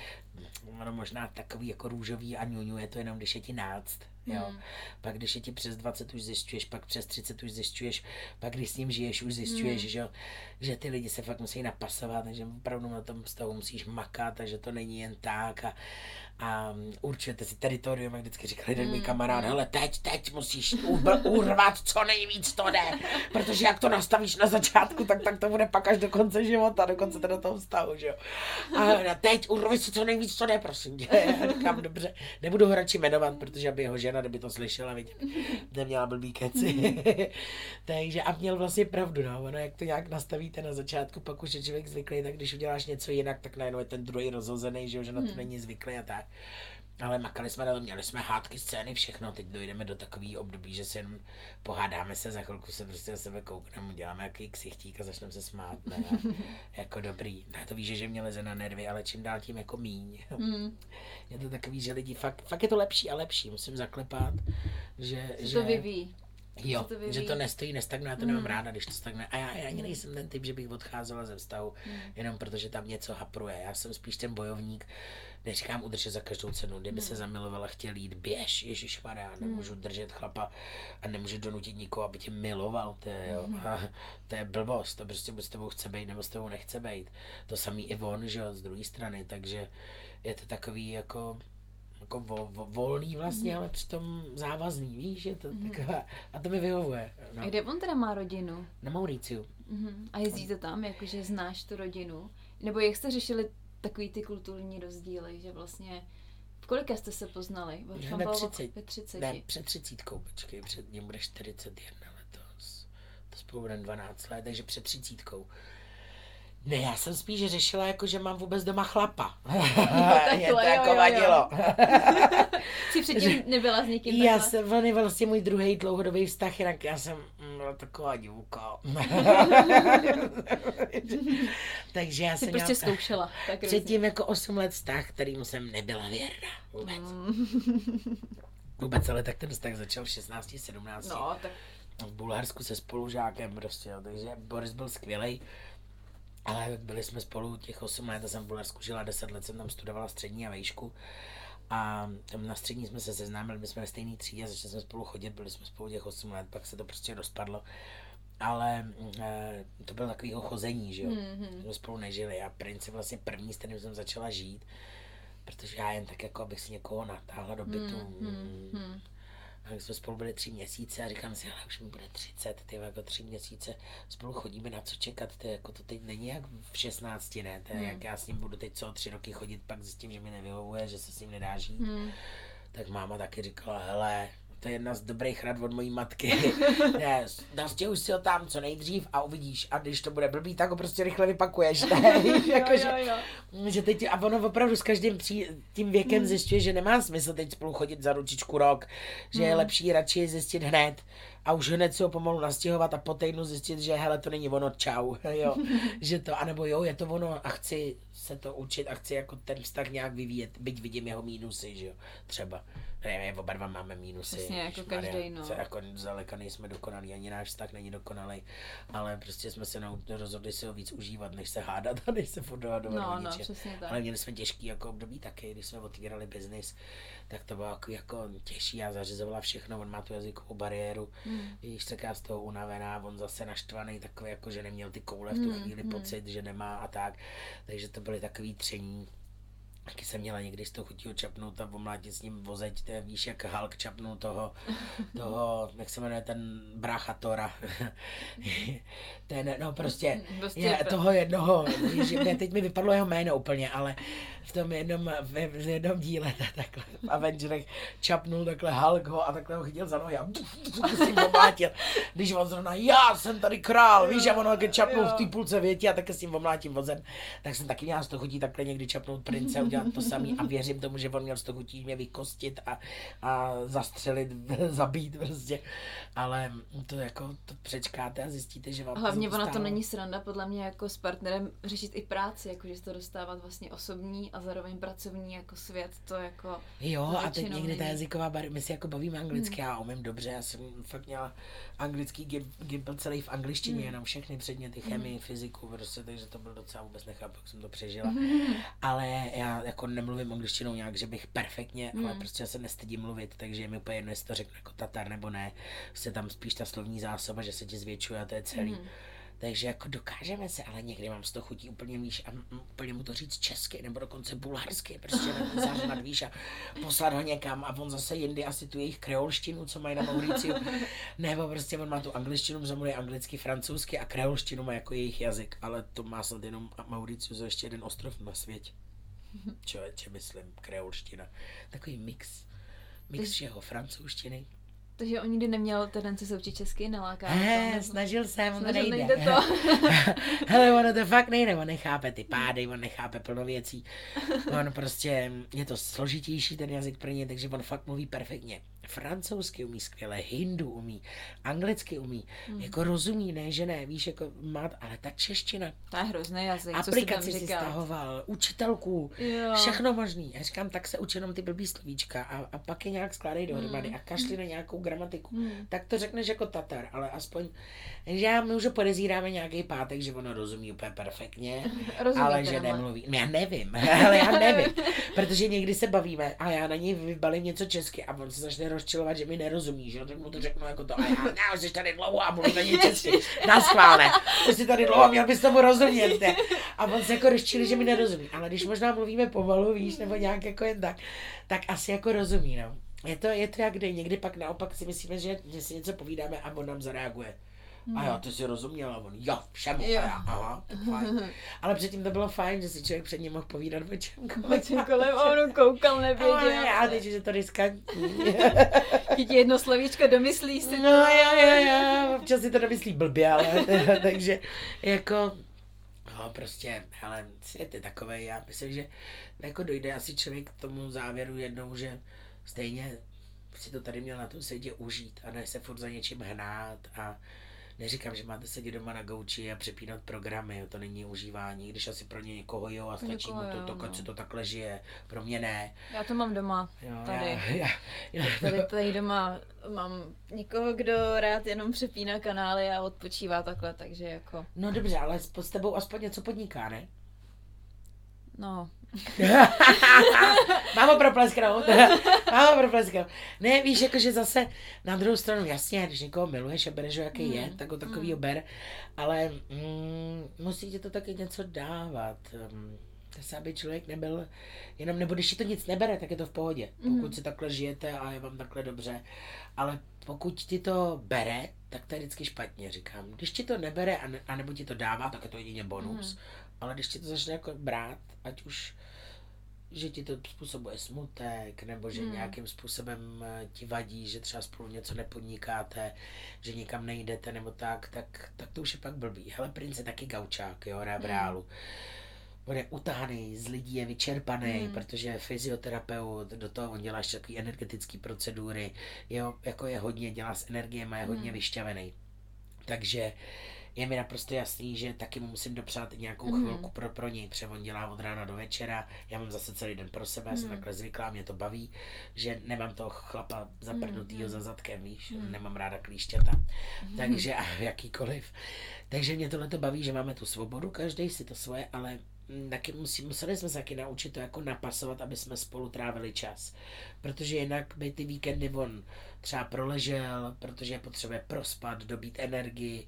ono možná takový jako růžový a ňuňu je to jenom, když je ti náct. Jo. Hmm. Pak když je ti přes 20 už zjišťuješ, pak přes 30 už zjišťuješ, pak když s ním žiješ, už zjišťuješ, hmm. že, že ty lidi se fakt musí napasovat, takže opravdu na tom vztahu musíš makat, takže to není jen tak a, a určujete si teritorium, jak vždycky říkal jeden můj hmm, kamarád, hmm. hele teď, teď musíš urvat co nejvíc to jde, protože jak to nastavíš na začátku, tak, tak to bude pak až do konce života, do konce teda toho vztahu, že jo. A teď urvi si co nejvíc to jde, prosím tě. Já říkám, dobře, nebudu ho radši jmenovat, protože aby jeho žena, kdyby to slyšela, vidět, neměla blbý keci. Takže a měl vlastně pravdu, no, ono jak to nějak nastavíte na začátku, pak už je člověk zvyklý, tak když uděláš něco jinak, tak najednou je ten druhý rozhozený, že, jo, že na to hmm. není zvyklý a tak. Ale makali jsme to, měli jsme hádky, scény, všechno. Teď dojdeme do takový období, že se jenom pohádáme se, za chvilku se prostě na sebe koukneme, děláme jaký ksichtík a začneme se smát. Ne? jako dobrý. Já to víš, že mě leze na nervy, ale čím dál tím jako míň. Mm. je to takový, že lidi, fakt, fakt je to lepší a lepší, musím zaklepat. Že, že, to vyvíjí. Jo, to že to nestojí, nestagnuje, já to mm. nemám ráda, když to stagnuje. A já, já ani nejsem ten typ, že bych odcházela ze vztahu, mm. jenom protože tam něco hapruje. Já jsem spíš ten bojovník, neříkám udržet za každou cenu, kdyby mm. se zamilovala, chtěl jít, běž, Ježíš já nemůžu mm. držet chlapa a nemůžu donutit nikoho, aby tě miloval, to je, jo. Mm. A to je blbost, to prostě buď s tebou chce být, nebo s tebou nechce být. To samý i on, že jo, z druhé strany, takže je to takový jako, jako vo, vo, volný vlastně, mm. ale přitom závazný, víš, je to mm. taková, a to mi vyhovuje. No. A kde on teda má rodinu? Na Mauriciu. Mm. A jezdíte tam, jakože znáš tu rodinu? Nebo jak jste řešili takový ty kulturní rozdíly, že vlastně v kolika jste se poznali? Ve 30. Ve 30. Ne, před třicítkou, počkej, před ním bude 41 letos. To spolu bude 12 let, takže před třicítkou. Ne, já jsem spíš řešila, jako, že mám vůbec doma chlapa. Takhle, je to jako jo, vadilo. Jsi předtím nebyla s někým Já takhle? jsem, on je vlastně můj druhý dlouhodobý vztah, jinak já jsem byla taková divka. Takže já jsem prostě zkoušela. Tak předtím jako 8 let vztah, kterým jsem nebyla věrna. Vůbec. Mm. vůbec, ale tak ten vztah začal v 16, 17. No, tak v Bulharsku se spolužákem prostě, jo, takže Boris byl skvělý ale byli jsme spolu těch 8 let, já jsem v Bulharsku žila 10 let, jsem tam studovala střední a vejšku. A tam na střední jsme se seznámili, my jsme ve stejné třídě, začali jsme spolu chodit, byli jsme spolu těch 8 let, pak se to prostě rozpadlo. Ale e, to bylo takového chození, že jo. Mm-hmm. Jsme spolu nežili a princ je vlastně první, s kterým jsem začala žít, protože já jen tak jako, abych si někoho natáhla do bytu. Mm-hmm. A my jsme spolu byli tři měsíce a říkám si, ale už mi bude 30, ty jako tři měsíce spolu chodíme, na co čekat, ty jako to teď není jak v 16, ne, to je, hmm. jak já s ním budu teď co tři roky chodit, pak zjistím, že mi nevyhovuje, že se s ním nedá žít. Hmm. Tak máma taky říkala, hele, to je jedna z dobrých rad od mojí matky. ne, nastěhuj si ho tam co nejdřív a uvidíš. A když to bude blbý, tak ho prostě rychle vypakuješ. Ne? jako, jo, jo, jo. Že, teď, a ono opravdu s každým pří, tím věkem hmm. zjišťuje, že nemá smysl teď spolu chodit za ručičku rok, že hmm. je lepší radši zjistit hned a už hned se ho pomalu nastěhovat a po týdnu zjistit, že hele, to není ono, čau, jo, že to, anebo jo, je to ono a chci se to učit a chci jako ten vztah nějak vyvíjet, byť vidím jeho mínusy, že jo, třeba ne, oba dva máme mínusy. Přesně, jako každý, no. Jako zdaleka nejsme dokonalí, ani náš vztah není dokonalý, ale prostě jsme se rozhodli si ho víc užívat, než se hádat a než se furt dohadovat no, no, přesně tak. Ale měli jsme těžký jako období taky, když jsme otvírali biznis, tak to bylo jako, jako těžší a zařizovala všechno, on má tu jazykovou bariéru, mm. když se z toho unavená, on zase naštvaný, takový jako, že neměl ty koule v tu mm, chvíli mm. pocit, že nemá a tak, takže to byly takový tření Taky jsem měla někdy z toho chutího čapnout a omlátit s ním vozeť, to je, víš, jak Hulk čapnul toho, toho, jak se jmenuje ten brácha Tora. ten, no prostě, je, toho jednoho, víš, mě, teď mi vypadlo jeho jméno úplně, ale v tom jednom, v, v jednom díle, takhle, v Avengerech čapnul takhle Hulk ho a takhle ho chytil za nohy a s tím omlátil. Když on zrovna, já jsem tady král, víš, a on ho čapnul v té půlce větě a také s tím omlátím vozem, tak jsem taky měla z toho chutí takhle někdy čapnout prince, udělat to samý a věřím tomu, že on měl z toho chutí mě vykostit a, a zastřelit, zabít prostě. Ale to jako to přečkáte a zjistíte, že vám Hlavně ona to není sranda podle mě jako s partnerem řešit i práci, jako že to dostávat vlastně osobní a zároveň pracovní jako svět, to jako... Jo, a teď někdy ta jazyková bar, my si jako bavíme anglicky, hmm. já umím dobře, já jsem fakt měla anglický gimpl celý v angličtině, hmm. jenom všechny předměty, chemii, hmm. fyziku, prostě, takže to bylo docela vůbec nechápu, jak jsem to přežila. Hmm. Ale já jako nemluvím angličtinou nějak, že bych perfektně, hmm. ale prostě já se nestydím mluvit, takže je mi úplně jedno, jestli to řeknu jako Tatar nebo ne. Se tam spíš ta slovní zásoba, že se ti zvětšuje a to je celý. Hmm. Takže jako dokážeme se, ale někdy mám z toho chutí úplně víš a úplně mu to říct česky nebo dokonce bulharsky, prostě zařmat víš a poslat ho někam a on zase jindy asi tu jejich kreolštinu, co mají na Mauriciu, nebo prostě on má tu angličtinu, že mluví anglicky, francouzsky a kreolštinu má jako jejich jazyk, ale to má snad jenom Mauriciu, to ještě jeden ostrov na světě. Člověče, myslím, kreolština. Takový mix. Mix všeho, francouzštiny, takže on nikdy neměl tendenci se učit česky, neláká. Ne, snažil jsem, on snažil, nejde. nejde to. Hele, ono to fakt nejde, on nechápe ty pády, on nechápe plno věcí. On prostě, je to složitější ten jazyk pro ně, takže on fakt mluví perfektně francouzsky umí skvěle, hindu umí, anglicky umí, hmm. jako rozumí, ne, že ne, víš, jako má, ale ta čeština. To je hrozný jazyk, Aplikaci si, si stahoval, učitelku, jo. všechno možný. Já říkám, tak se učí jenom ty blbý slovíčka a, a pak je nějak skládej dohromady hmm. a kašli na nějakou gramatiku. Hmm. Tak to řekneš jako Tatar, ale aspoň, že já můžu podezíráme nějaký pátek, že ono rozumí úplně perfektně, ale že nemluví. Já nevím, ale já nevím, protože někdy se bavíme a já na něj vybalím něco česky a on se začne rozčilovat, že mi nerozumí, že tak mu to řeknu jako to, a já, já jsi tady dlouho a mluví není česky, na schválne, už jsi tady dlouho, měl bys tomu rozumět, ne? A on se jako rozčili, že mi nerozumí, ale když možná mluvíme pomalu, víš, nebo nějak jako jen tak, tak asi jako rozumí, no. Je to, je to jak kdy, někdy pak naopak si myslíme, že, že si něco povídáme a on nám zareaguje. A jo, ty si rozuměla, on, jo, všemu, jo. A já, aha, tak fajn. Ale předtím to bylo fajn, že si člověk před ním mohl povídat o čemkoliv. O čemkoliv, on koukal, nevěděl. Ale já teď, že to riskantní. Ti jedno slovíčko domyslí si No, jo, jo, jo, občas si to domyslí blbě, ale takže jako, no prostě, hele, svět je takovej, já myslím, že jako dojde asi člověk k tomu závěru jednou, že stejně si to tady měl na tom světě užít a ne se furt za něčím hnát a neříkám, že máte sedět doma na gauči a přepínat programy, to není užívání, když asi pro ně někoho jo a stačí mu to, to, no. se to takhle žije, pro mě ne. Já to mám doma, jo, tady. Já, já, já, tady, tady doma mám někoho, kdo rád jenom přepíná kanály a odpočívá takhle, takže jako... No dobře, ale s tebou aspoň něco podniká, ne? No, Mám ho proplesknout. Mám ho proplesknout. Ne, víš, jakože zase na druhou stranu, jasně, když někoho miluješ a bereš ho, jaký je, tak ho takový mm. ber, ale mm, musí ti to taky něco dávat. Um, se, aby člověk nebyl jenom, nebo když ti to nic nebere, tak je to v pohodě. Pokud mm. si takhle žijete a je vám takhle dobře. Ale pokud ti to bere, tak to je vždycky špatně, říkám. Když ti to nebere, a, ne, a nebo ti to dává, tak je to jedině bonus. Mm. Ale když ti to začne jako brát, ať už že ti to způsobuje smutek, nebo že hmm. nějakým způsobem eh, ti vadí, že třeba spolu něco nepodnikáte, že nikam nejdete, nebo tak, tak, tak to už je pak blbý. Hele, princ je taky gaučák, jo, v reálu. Hmm on je utahaný, z lidí je vyčerpaný, hmm. protože fyzioterapeut, do toho on dělá ještě takové energetické procedury, jo, jako je hodně, dělá s energiemi, je hodně hmm. vyšťavený. Takže je mi naprosto jasný, že taky mu musím dopřát nějakou mm. chvilku pro, pro něj, protože on dělá od rána do večera, já mám zase celý den pro sebe, mm. jsem mhm. takhle zvyklá, mě to baví, že nemám toho chlapa zaprdnutýho mm. za zadkem, víš, mm. nemám ráda klíšťata, mm. takže a jakýkoliv. Takže mě tohle to baví, že máme tu svobodu, každý si to svoje, ale taky musí, museli jsme se taky naučit to jako napasovat, aby jsme spolu trávili čas. Protože jinak by ty víkendy on třeba proležel, protože potřebuje prospat, dobít energii,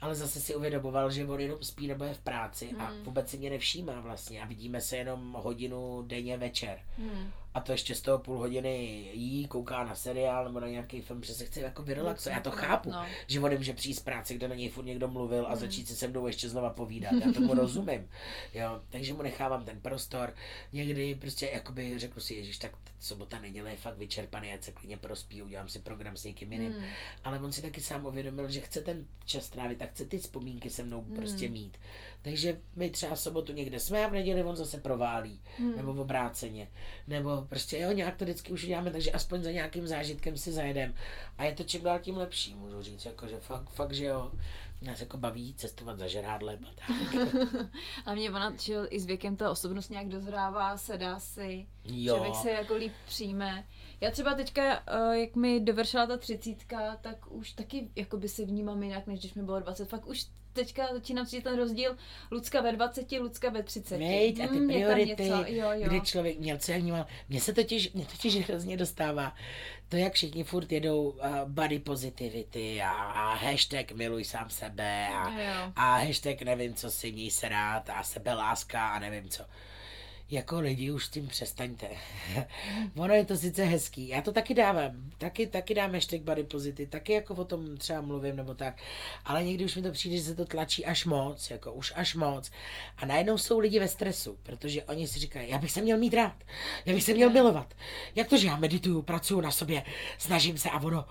ale zase si uvědomoval, že on jenom spí nebo je v práci hmm. a vůbec si mě nevšímá vlastně a vidíme se jenom hodinu denně večer. Hmm. A to ještě z toho půl hodiny jí, kouká na seriál nebo na nějaký film, že se chce jako vyrelaxovat. Já to chápu, no. že on může přijít z práce, kde na něj furt někdo mluvil a hmm. začít se se mnou ještě znova povídat. Já tomu rozumím. Jo, takže mu nechávám ten prostor. Někdy prostě jakoby řeknu si, Ježíš, tak sobota, neděle je fakt vyčerpaný, ať se klidně prospí, udělám si program s někým jiným. Hmm. Ale on si taky sám uvědomil, že chce ten čas trávit, tak chce ty vzpomínky se mnou hmm. prostě mít. Takže my třeba v sobotu někde jsme a v neděli on zase proválí. Hmm. Nebo v obráceně. Nebo prostě jo, nějak to vždycky už děláme, takže aspoň za nějakým zážitkem si zajedem. A je to čím dál tím lepší, můžu říct. Jako, že fakt, fakt, že jo. Nás jako baví cestovat za žerádlem a tak. a mě ona, že i s věkem ta osobnost nějak dozrává, sedá si, jo. člověk se jako líp přijme. Já třeba teďka, eh, jak mi dovršila ta třicítka, tak už taky jako by se vnímám jinak, než když mi bylo 20. Fakt už teďka začínám cítit ten rozdíl Lucka ve 20, Lucka ve 30. Mějt a ty mm, priority, jo, jo. kdy člověk měl co jak vnímal. Mně se totiž, mě totiž hrozně dostává to, jak všichni furt jedou uh, body positivity a, a hashtag miluj sám sebe a, a hashtag nevím co si, měj se rád a sebeláska a nevím co jako lidi už s tím přestaňte. ono je to sice hezký, já to taky dávám, taky, taky dám hashtag body positive, taky jako o tom třeba mluvím nebo tak, ale někdy už mi to přijde, že se to tlačí až moc, jako už až moc. A najednou jsou lidi ve stresu, protože oni si říkají, já bych se měl mít rád, já bych se měl milovat. Jak to, že já medituju, pracuju na sobě, snažím se a ono,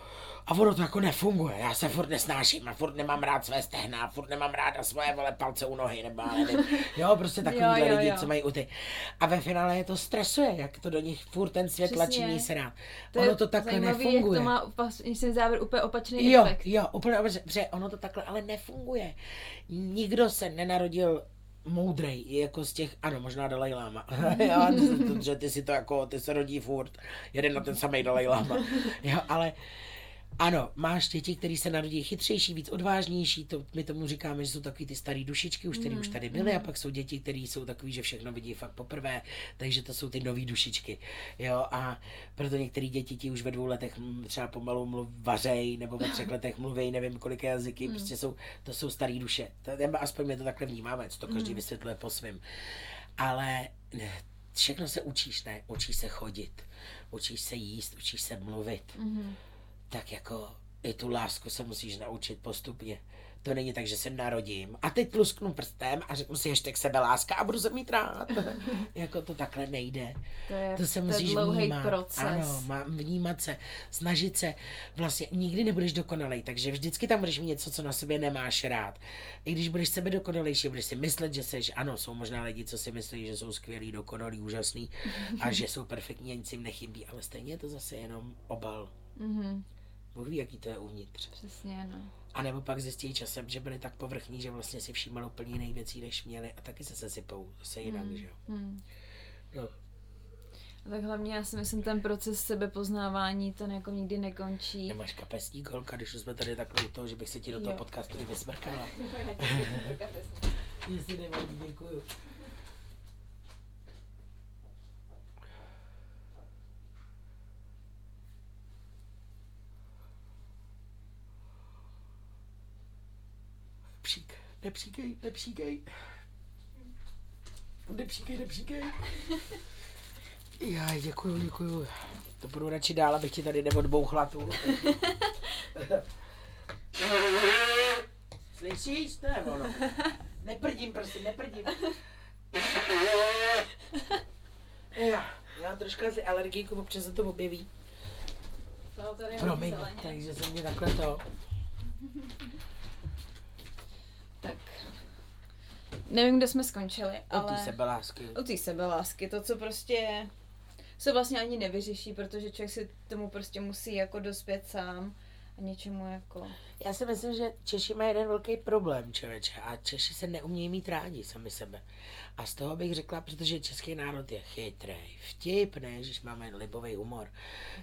a ono to jako nefunguje. Já se furt nesnáším a furt nemám rád své stehna, furt nemám ráda svoje vole palce u nohy, nebo ale nevím. Jo, prostě takový lidi, jo. co mají u ty. A ve finále je to stresuje, jak to do nich furt ten svět tlačí, se rád. To ono to takhle nefunguje. Jak to má závěr úplně opačný jo, efekt. Jo, úplně opačný, protože ono to takhle ale nefunguje. Nikdo se nenarodil moudrej, jako z těch, ano, možná Dalai Lama, jo, že ty si to jako, ty se rodí furt, jeden na ten samý Dalai Lama, jo, ale ano, máš děti, které se narodí chytřejší, víc odvážnější, to, my tomu říkáme, že jsou takový ty staré dušičky, už které mm. už tady byly, mm. a pak jsou děti, které jsou takový, že všechno vidí fakt poprvé, takže to jsou ty nové dušičky. Jo, a proto některé děti ti už ve dvou letech třeba pomalu mluv, vařej, nebo ve třech letech mluví, nevím kolik jazyky, mm. prostě jsou, to jsou staré duše. To, aspoň mě to takhle vnímáme, co to každý mm. vysvětluje po svém. Ale všechno se učíš, ne? Učíš se chodit, učíš se jíst, učíš se mluvit. Mm tak jako i tu lásku se musíš naučit postupně. To není tak, že se narodím a teď plusknu prstem a řeknu si ještě k sebe láska a budu se mít rád. jako to takhle nejde. To, je, to se to musíš vnímat. Proces. Ano, má, vnímat se, snažit se. Vlastně nikdy nebudeš dokonalej, takže vždycky tam budeš mít něco, co na sobě nemáš rád. I když budeš sebe dokonalejší, budeš si myslet, že jsi, ano, jsou možná lidi, co si myslí, že jsou skvělí, dokonalí, úžasný a že jsou perfektní nic jim nechybí, ale stejně je to zase jenom obal. Mm-hmm. Bůh ví, jaký to je uvnitř. Přesně, no. A nebo pak zjistí časem, že byli tak povrchní, že vlastně si všímali úplně jiných věcí, než měli a taky se sesypou zase jinak, mm. že jo. Mm. No. A tak hlavně já si myslím, ten proces sebepoznávání, ten jako nikdy nekončí. Nemáš kapesník, holka, když už jsme tady takhle u toho, že bych se ti do toho jo. podcastu i vysmrkala. Jestli nevadí, děkuju. Nepříkej, nepříkej. Nepříkej, nepříkej. Já děkuju, děkuju. To budu radši dál, abych ti tady neodbouchla tu. Slyšíš? To je ono. Neprdím, prosím, neprdím. Já, já mám trošku asi alergii, občas se to objeví. Promiň, takže se mě takhle to... Tak. Nevím, kde jsme skončili, Ale... ale... Ty sebelásky. U té sebelásky, to, co prostě se vlastně ani nevyřeší, protože člověk si tomu prostě musí jako dospět sám a něčemu jako... Já si myslím, že Češi mají jeden velký problém, člověče, a Češi se neumějí mít rádi sami sebe. A z toho bych řekla, protože český národ je chytrý, vtipný, že máme libový humor.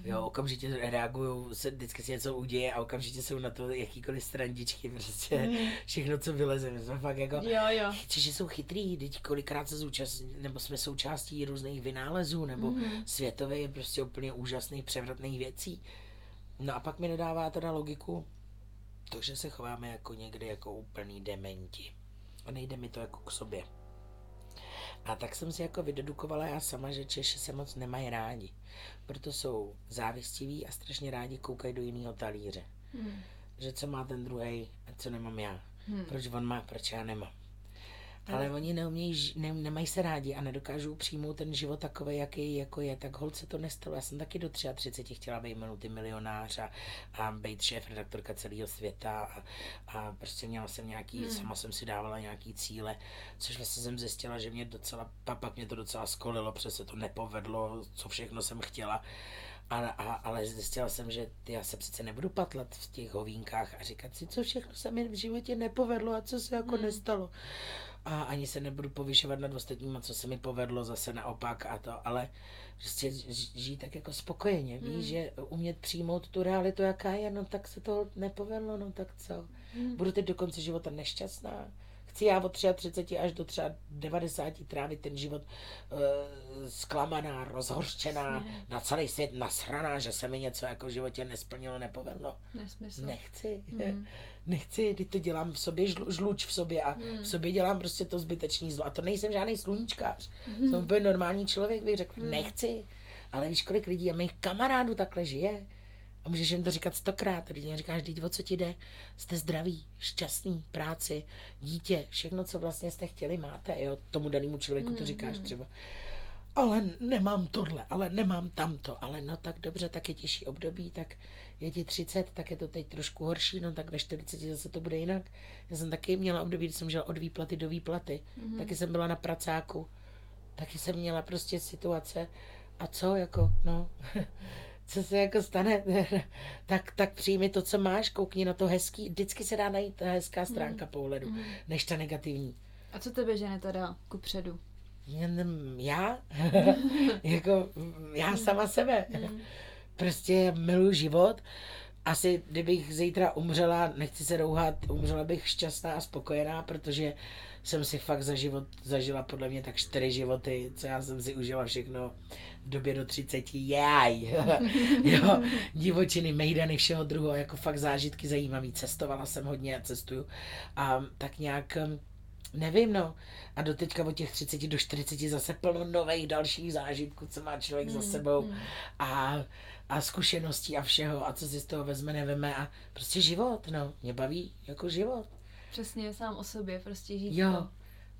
Jo, okamžitě reagují, se vždycky se něco uděje a okamžitě jsou na to jakýkoliv strandičky, prostě všechno, co vyleze. My jsme fakt jako, Jo, jo. Češi jsou chytrý, teď kolikrát se zúčastní, nebo jsme součástí různých vynálezů, nebo mm. světově je prostě úplně úžasných, převratných věcí. No a pak mi nedává teda logiku to, že se chováme jako někdy jako úplný dementi. A nejde mi to jako k sobě. A tak jsem si jako vydedukovala já sama, že Češi se moc nemají rádi. Proto jsou závistiví a strašně rádi koukají do jiného talíře. Hmm. Že co má ten druhý a co nemám já. Hmm. Proč on má, proč já nemám. Ale oni neumějí, ne, nemají se rádi a nedokážou přijmout ten život takový, jaký jako je. Tak holce se to nestalo. Já jsem taky do 33 chtěla být multimilionář a, a být šéf redaktorka celého světa a, a prostě měla jsem nějaký, hmm. sama jsem si dávala nějaký cíle, což vlastně jsem zjistila, že mě docela, pa- pak mě to docela skolilo, protože se to nepovedlo, co všechno jsem chtěla. A, a, ale zjistila jsem, že ty, já se přece nebudu patlat v těch hovínkách a říkat si, co všechno se mi v životě nepovedlo a co se jako hmm. nestalo. A ani se nebudu povyšovat nad ostatníma, co se mi povedlo, zase naopak a to, ale prostě žít tak jako spokojeně, víš, Hmm. že umět přijmout tu realitu, jaká je, no tak se to nepovedlo, no tak co. Hmm. Budu teď do konce života nešťastná. Chci já od 33 až do třeba 90 trávit ten život uh, zklamaná, rozhorčená, Přesně. na celý svět nasraná, že se mi něco jako v životě nesplnilo, nepovedlo. Nesmysl. Nechci. Mhm. Nechci, teď to dělám v sobě, žlu, žluč v sobě a v sobě dělám prostě to zbytečný zlo. A to nejsem žádný sluníčkář. Jsem úplně normální člověk, bych řekl, nechci. Ale víš, kolik lidí a mých kamarádů takhle žije? A můžeš jim to říkat stokrát. Když jim říkáš, teď o co ti jde? Jste zdraví, šťastný, práci, dítě, všechno, co vlastně jste chtěli, máte. Jo, tomu danému člověku to říkáš třeba. Ale nemám tohle, ale nemám tamto, ale no tak dobře, tak je těžší období, tak je ti 30, tak je to teď trošku horší, no tak ve 40 zase to bude jinak. Já jsem taky měla období, kdy jsem žila od výplaty do výplaty, mm-hmm. taky jsem byla na pracáku, taky jsem měla prostě situace a co jako, no, co se jako stane, tak, tak přijmi to, co máš, koukni na to hezký, vždycky se dá najít ta hezká stránka pohledu, než ta negativní. A co tebe žene teda ku předu? Jen Já? jako já sama sebe. Prostě miluji život. Asi kdybych zítra umřela, nechci se rouhat, umřela bych šťastná a spokojená, protože jsem si fakt za život zažila podle mě tak čtyři životy, co já jsem si užila všechno v době do 30. Jaj. jo, divočiny, mejdany, všeho druhého, jako fakt zážitky zajímavý. Cestovala jsem hodně a cestuju. A tak nějak em, Nevím, no. A do teďka od těch 30 do 40 zase plno nových dalších zážitků, co má člověk za sebou. A, a zkušeností a všeho. A co si z toho vezme, neveme. A prostě život, no. Mě baví jako život. Přesně sám o sobě, prostě žít Jo. to.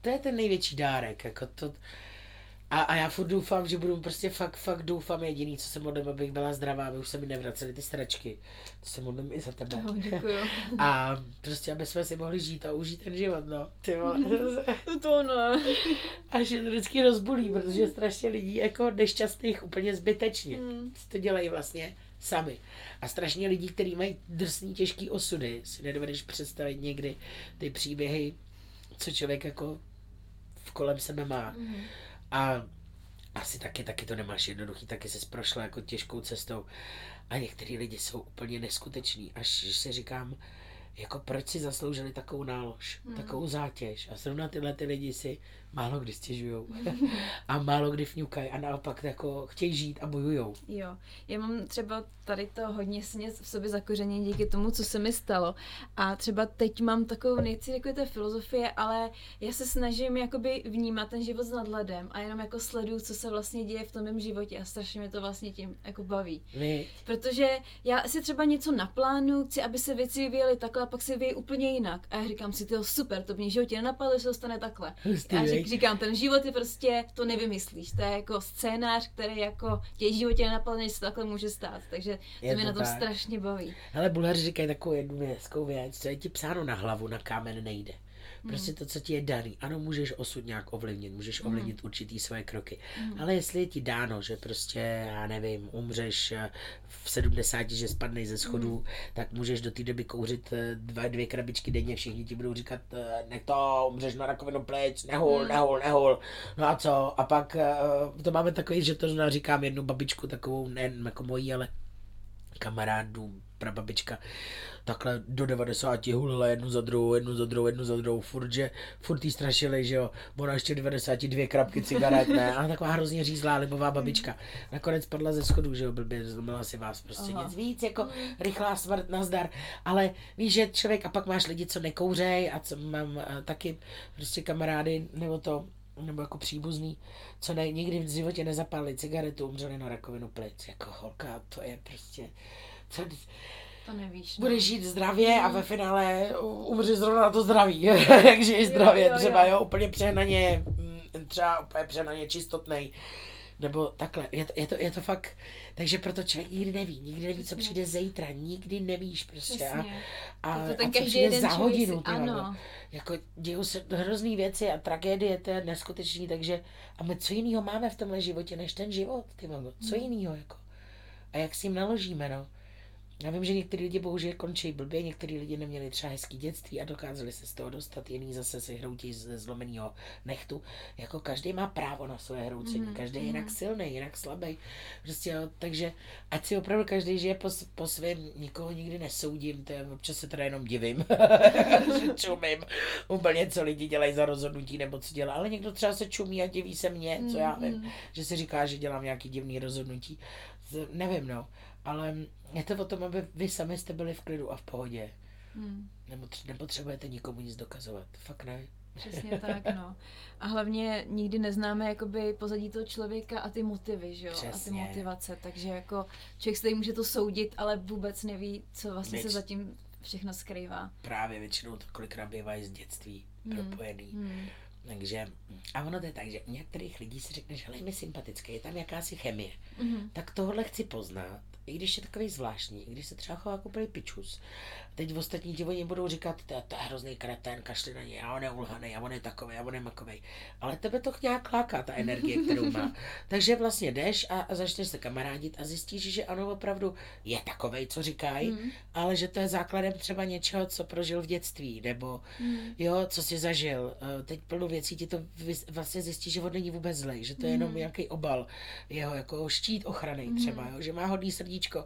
To je ten největší dárek. Jako to, a, a já furt doufám, že budu prostě fakt, fakt doufám jediný, co se modlím, abych byla zdravá, aby už se mi nevracely ty stračky. To se modlím i za tebe. No, děkuju. A prostě, aby jsme si mohli žít a užít ten život, no. Ty vole. to ne. Až je to vždycky rozbulí, protože strašně lidí jako nešťastných úplně zbytečně. Mm. To dělají vlastně sami. A strašně lidí, kteří mají drsný, těžký osudy, si nedovedeš představit někdy ty příběhy, co člověk jako v kolem sebe má. Mhm. A asi taky, taky to nemáš jednoduchý, taky se prošla jako těžkou cestou. A některý lidi jsou úplně neskuteční, až si říkám, jako proč si zasloužili takovou nálož, Hmm. takovou zátěž. A zrovna tyhle ty lidi si málo kdy stěžujou. a málo kdy fňukají a naopak jako chtějí žít a bojujou. Jo, já mám třeba tady to hodně směs v sobě zakořenění díky tomu, co se mi stalo. A třeba teď mám takovou, nechci jako té filozofie, ale já se snažím jakoby vnímat ten život s nadhledem a jenom jako sleduju, co se vlastně děje v tom mém životě a strašně mě to vlastně tím jako baví. Vy, Protože já si třeba něco naplánu, chci, aby se věci vyvíjely takhle a pak se vyvíjí úplně jinak. A já říkám si, to super, to mě životě nenapadlo, že se to stane takhle. Hustý, já viď? říkám, ten život je prostě, to nevymyslíš, to je jako scénář, který jako tě životě nenapadne, že se takhle může stát. Takže to Je mě to na tom tak. strašně baví. hele, bulhaři říkají takovou jednu věc, co je ti psáno na hlavu, na kámen nejde. Prostě to, co ti je daný. Ano, můžeš osud nějak ovlivnit, můžeš ovlivnit určitý svoje kroky. Ale jestli je ti dáno, že prostě, já nevím, umřeš eh, v 70, že spadneš ze schodů, tak můžeš do té doby kouřit eh, dva, dvě krabičky denně, všichni ti budou říkat, eh, nech to, umřeš na rakovinu plic, nehul, nehul, nehul. No a co? A pak to máme takový, že to říkám jednu babičku, takovou, nejen jako mojí, ale kamarádů, prababička, takhle do 90 hulila jednu za druhou, jednu za druhou, jednu za druhou, furt, že, furt jí strašili, že jo, ona ještě 92 krapky cigaret, ne, a taková hrozně řízlá libová babička. Nakonec padla ze schodu, že jo, blbě, zlomila si vás, prostě Aha. nic víc, jako rychlá smrt, nazdar, ale víš, že člověk, a pak máš lidi, co nekouřej, a co mám eh, taky prostě kamarády, nebo to, nebo jako příbuzný, co ne, nikdy v životě nezapálili cigaretu, umřeli na rakovinu plic, jako holka, to je prostě, co, To nevíš. no. budeš žít zdravě a ve finále umřeš zrovna na to zdraví. Jak žiješ zdravě, jo, jo. třeba jo, úplně přehnaně, mm, třeba úplně přehnaně čistotnej. Nebo takhle, je to, je, to, je to fakt, takže proto člověk nikdy neví, nikdy neví, co přijde zítra, nikdy nevíš prostě. A, a, to ten a co přijde jeden za hodinu, si- ano. Jako dějou se hrozný věci a tragédie, to je neskutečný, takže a my co jiného máme v tomhle životě, než ten život, ty vole, co Hmm. jiného jako. A jak s ním naložíme, no. Já vím, že některý lidi bohužel končí blbě, některý lidi neměli třeba hezký dětství a dokázali se z toho dostat, jiný zase si hroutí ze zlomeného nechtu. Jako každý má právo na své hroucení, Mhm, každý je jinak silný, jinak slabý. Prostě jo, takže ať si opravdu každý žije po, po svém, nikoho nikdy nesoudím, to je, občas se teda jenom divím, že čumím úplně, co lidi dělají za rozhodnutí nebo co dělá, ale někdo třeba se čumí a diví se mě, co já vím, Mhm. že si říká, že dělám nějaký divný rozhodnutí. Z- Nevím, no. Ale je to o tom, aby vy sami jste byli v klidu a v pohodě. Hmm. Nepotřebujete nikomu nic dokazovat. Fakt ne. Přesně tak, no. A hlavně nikdy neznáme jakoby pozadí toho člověka a ty motivy, že jo? A ty Přesně. motivace, takže jako člověk se může to soudit, ale vůbec neví, co vlastně se Věc- zatím všechno skrývá. Právě většinou to kolikrát bývá z dětství Hmm. propojený. Hmm. Takže, a ono to je tak, že u některých lidí si řekneš, hele, je mi sympatický, je tam jakási chemie. Mhm. Tak tohle chci poznat, i když je takový zvláštní, i když se třeba chová jako úplný pičus. Teď v ostatní ti oni budou říkat, to, to je hrozný kretén, kašli na něj, a on je ulhaný, a on je takový, a on je makový. Ale tebe to nějak láká, ta energie, kterou má. Takže vlastně jdeš a, a začneš se kamarádit a zjistíš, že ano, opravdu je takovej, co říkají, Mhm. ale že to je základem třeba něčeho, co prožil v dětství, nebo Mhm. jo, co jsi zažil. Eh, Teď plno věcí ti to vlastně zjistí, že on není vůbec zlej, že to je jenom Mhm. nějaký obal, jeho jako štít ochrany třeba, jo, že má hodný srdíčko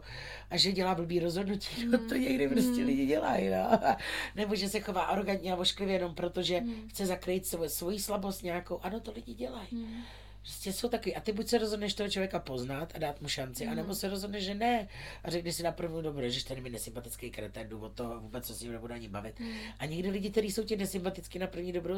a že dělá blbý rozhodnutí, no to někdy prostě lidi dělají, no. Nebo že se chová arrogantně a ošklivě jenom protože chce zakrýt svou, svoji slabost nějakou, ano, to lidi dělají. Mhm. Prostě jsou taky. A ty buď se rozhodneš toho člověka poznat a dát mu šanci, mm. anebo se rozhodneš, že ne. A řekneš si na první dobro, že ten mi nesympatický kretén, jdu od toho vůbec se s ním nebudu ani bavit. Mm. A někdy lidi, kteří jsou ti nesympaticky na první dobro,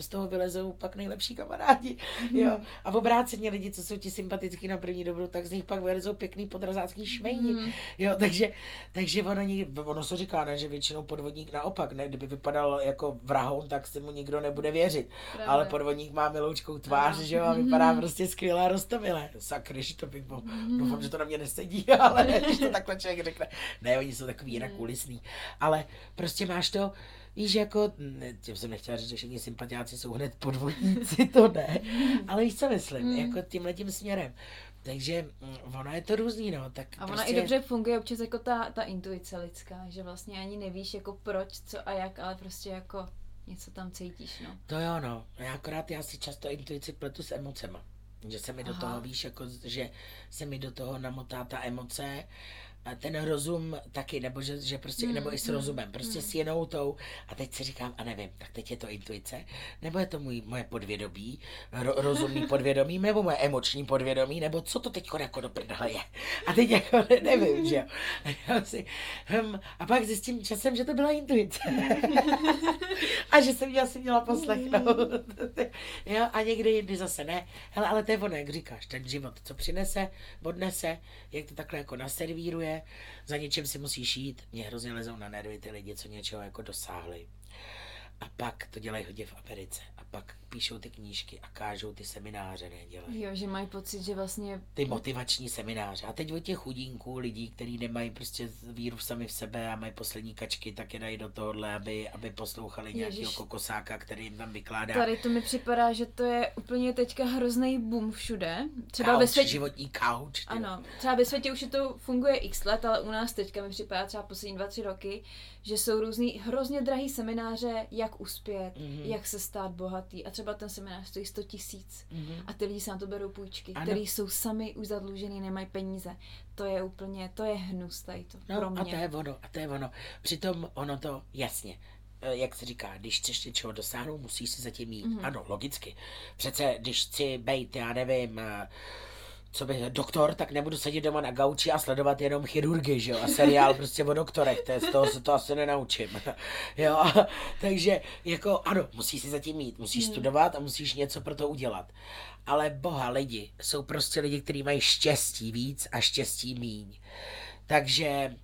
z toho vylezou pak nejlepší kamarádi. Mm. Jo. A v obráceně lidi, co jsou ti sympaticky na první dobro, tak z nich pak vylezou pěkný podrazácký šmejni. Mm. Jo, takže, takže ono, ono se říká, ne, že většinou podvodník naopak, ne, kdyby vypadal jako vrahoun, tak si mu nikdo nebude věřit. Pravda. Ale podvodník má miloučkou tvář, Ano. že jo, a vypadá prostě skvěle a roztomilé. Sakry, že to bych byl. Doufám, že to na mě nesedí, ale když to takhle člověk řekne. Ne, oni jsou takový jinak kulisní. Ale prostě máš to, Víš, jako, ne, tím jsem nechtěla říct, že všichni sympatiáci jsou hned podvodníci, to ne. Ale víš, co myslím, jako tímhle tím směrem. Takže mm, ono je to různý, no. Tak A ona prostě, i dobře funguje občas jako ta, ta intuice lidská, že vlastně ani nevíš jako proč, co a jak, ale prostě jako něco tam cítíš, no. To jo, no. Já akorát já si často intuici pletu s emocema. Že se mi do Aha. toho, víš, jako, že se mi do toho namotá ta emoce ten rozum taky, nebo že, že prostě, Mm, nebo i s mm, rozumem, prostě mm. s jinou tou. A teď si říkám, a nevím, tak teď je to intuice, nebo je to můj, moje podvědomí, ro, rozumný podvědomí, nebo moje emoční podvědomí, nebo co to teď jako do prdele je. A teď jako ne, nevím, že jo. A, hm, pak zjistím časem, že to byla intuice. a že jsem já si měla poslechnout. jo, a někdy jindy zase ne. Hele, ale to je ono, jak říkáš, ten život, co přinese, odnese, jak to takhle jako naservíruje, za něčem si musíš jít. Mě hrozně lezou na nervy ty lidi, co něčeho jako dosáhli. A pak to dělají hodně v Americe. A pak píšou ty knížky a kážou ty semináře, ne dělají. Jo, že mají pocit, že vlastně Ty motivační semináře. A teď od těch chudínků, lidí, kteří nemají prostě víru sami v sebe a mají poslední kačky, tak je dají do tohohle, aby, aby poslouchali nějakého kokosáka, který jim tam vykládá. tady to mi připadá, že to je úplně teďka hrozný boom všude. Třeba ve Couch, světě, životní couch. ty jo. Ano, třeba ve světě už je to funguje x let, ale u nás teďka mi připadá třeba poslední dva, tři roky, že jsou různý hrozně drahý semináře, jak uspět, Mhm. mm-hmm. jak se stát bohatý. A třeba ten seminář stojí 100 tisíc. Mhm. A ty lidi se na to berou půjčky, Ano. který jsou sami už zadlužený, nemají peníze. To je úplně, to je hnus tady to No pro a mě. to je ono, a to je ono. Přitom ono to, jasně, eh, jak se říká, když chceš něčeho dosáhnout, musíš si zatím jít. Mhm. Mm-hmm. Ano, logicky. Přece, když chci být, já nevím, eh, co by, doktor, tak nebudu sedět doma na gauči a sledovat jenom chirurgy, že jo, a seriál prostě o doktorech, to je, z toho se to asi nenaučím, jo, takže jako ano, musíš si zatím jít, musíš Hmm. studovat a musíš něco pro to udělat, ale boha lidi, jsou prostě lidi, kteří mají štěstí víc a štěstí míň, takže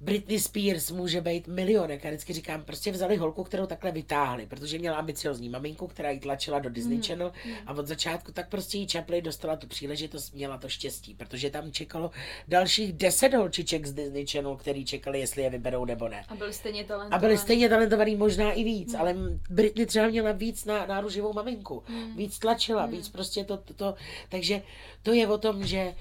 Britney Spears může být milionek. Já vždycky říkám, prostě vzali holku, kterou takhle vytáhli, protože měla ambiciozní maminku, která ji tlačila do Disney Channel a od začátku tak prostě jí Chaplin dostala tu příležitost, měla to štěstí, protože tam čekalo dalších deset holčiček z Disney Channel, který čekali, jestli je vyberou nebo ne. A byli stejně talentovaní. A byli stejně talentovaný možná i víc, ale Britney třeba měla víc na náruživou maminku, víc tlačila, víc prostě to, to, to, takže to je o tom, že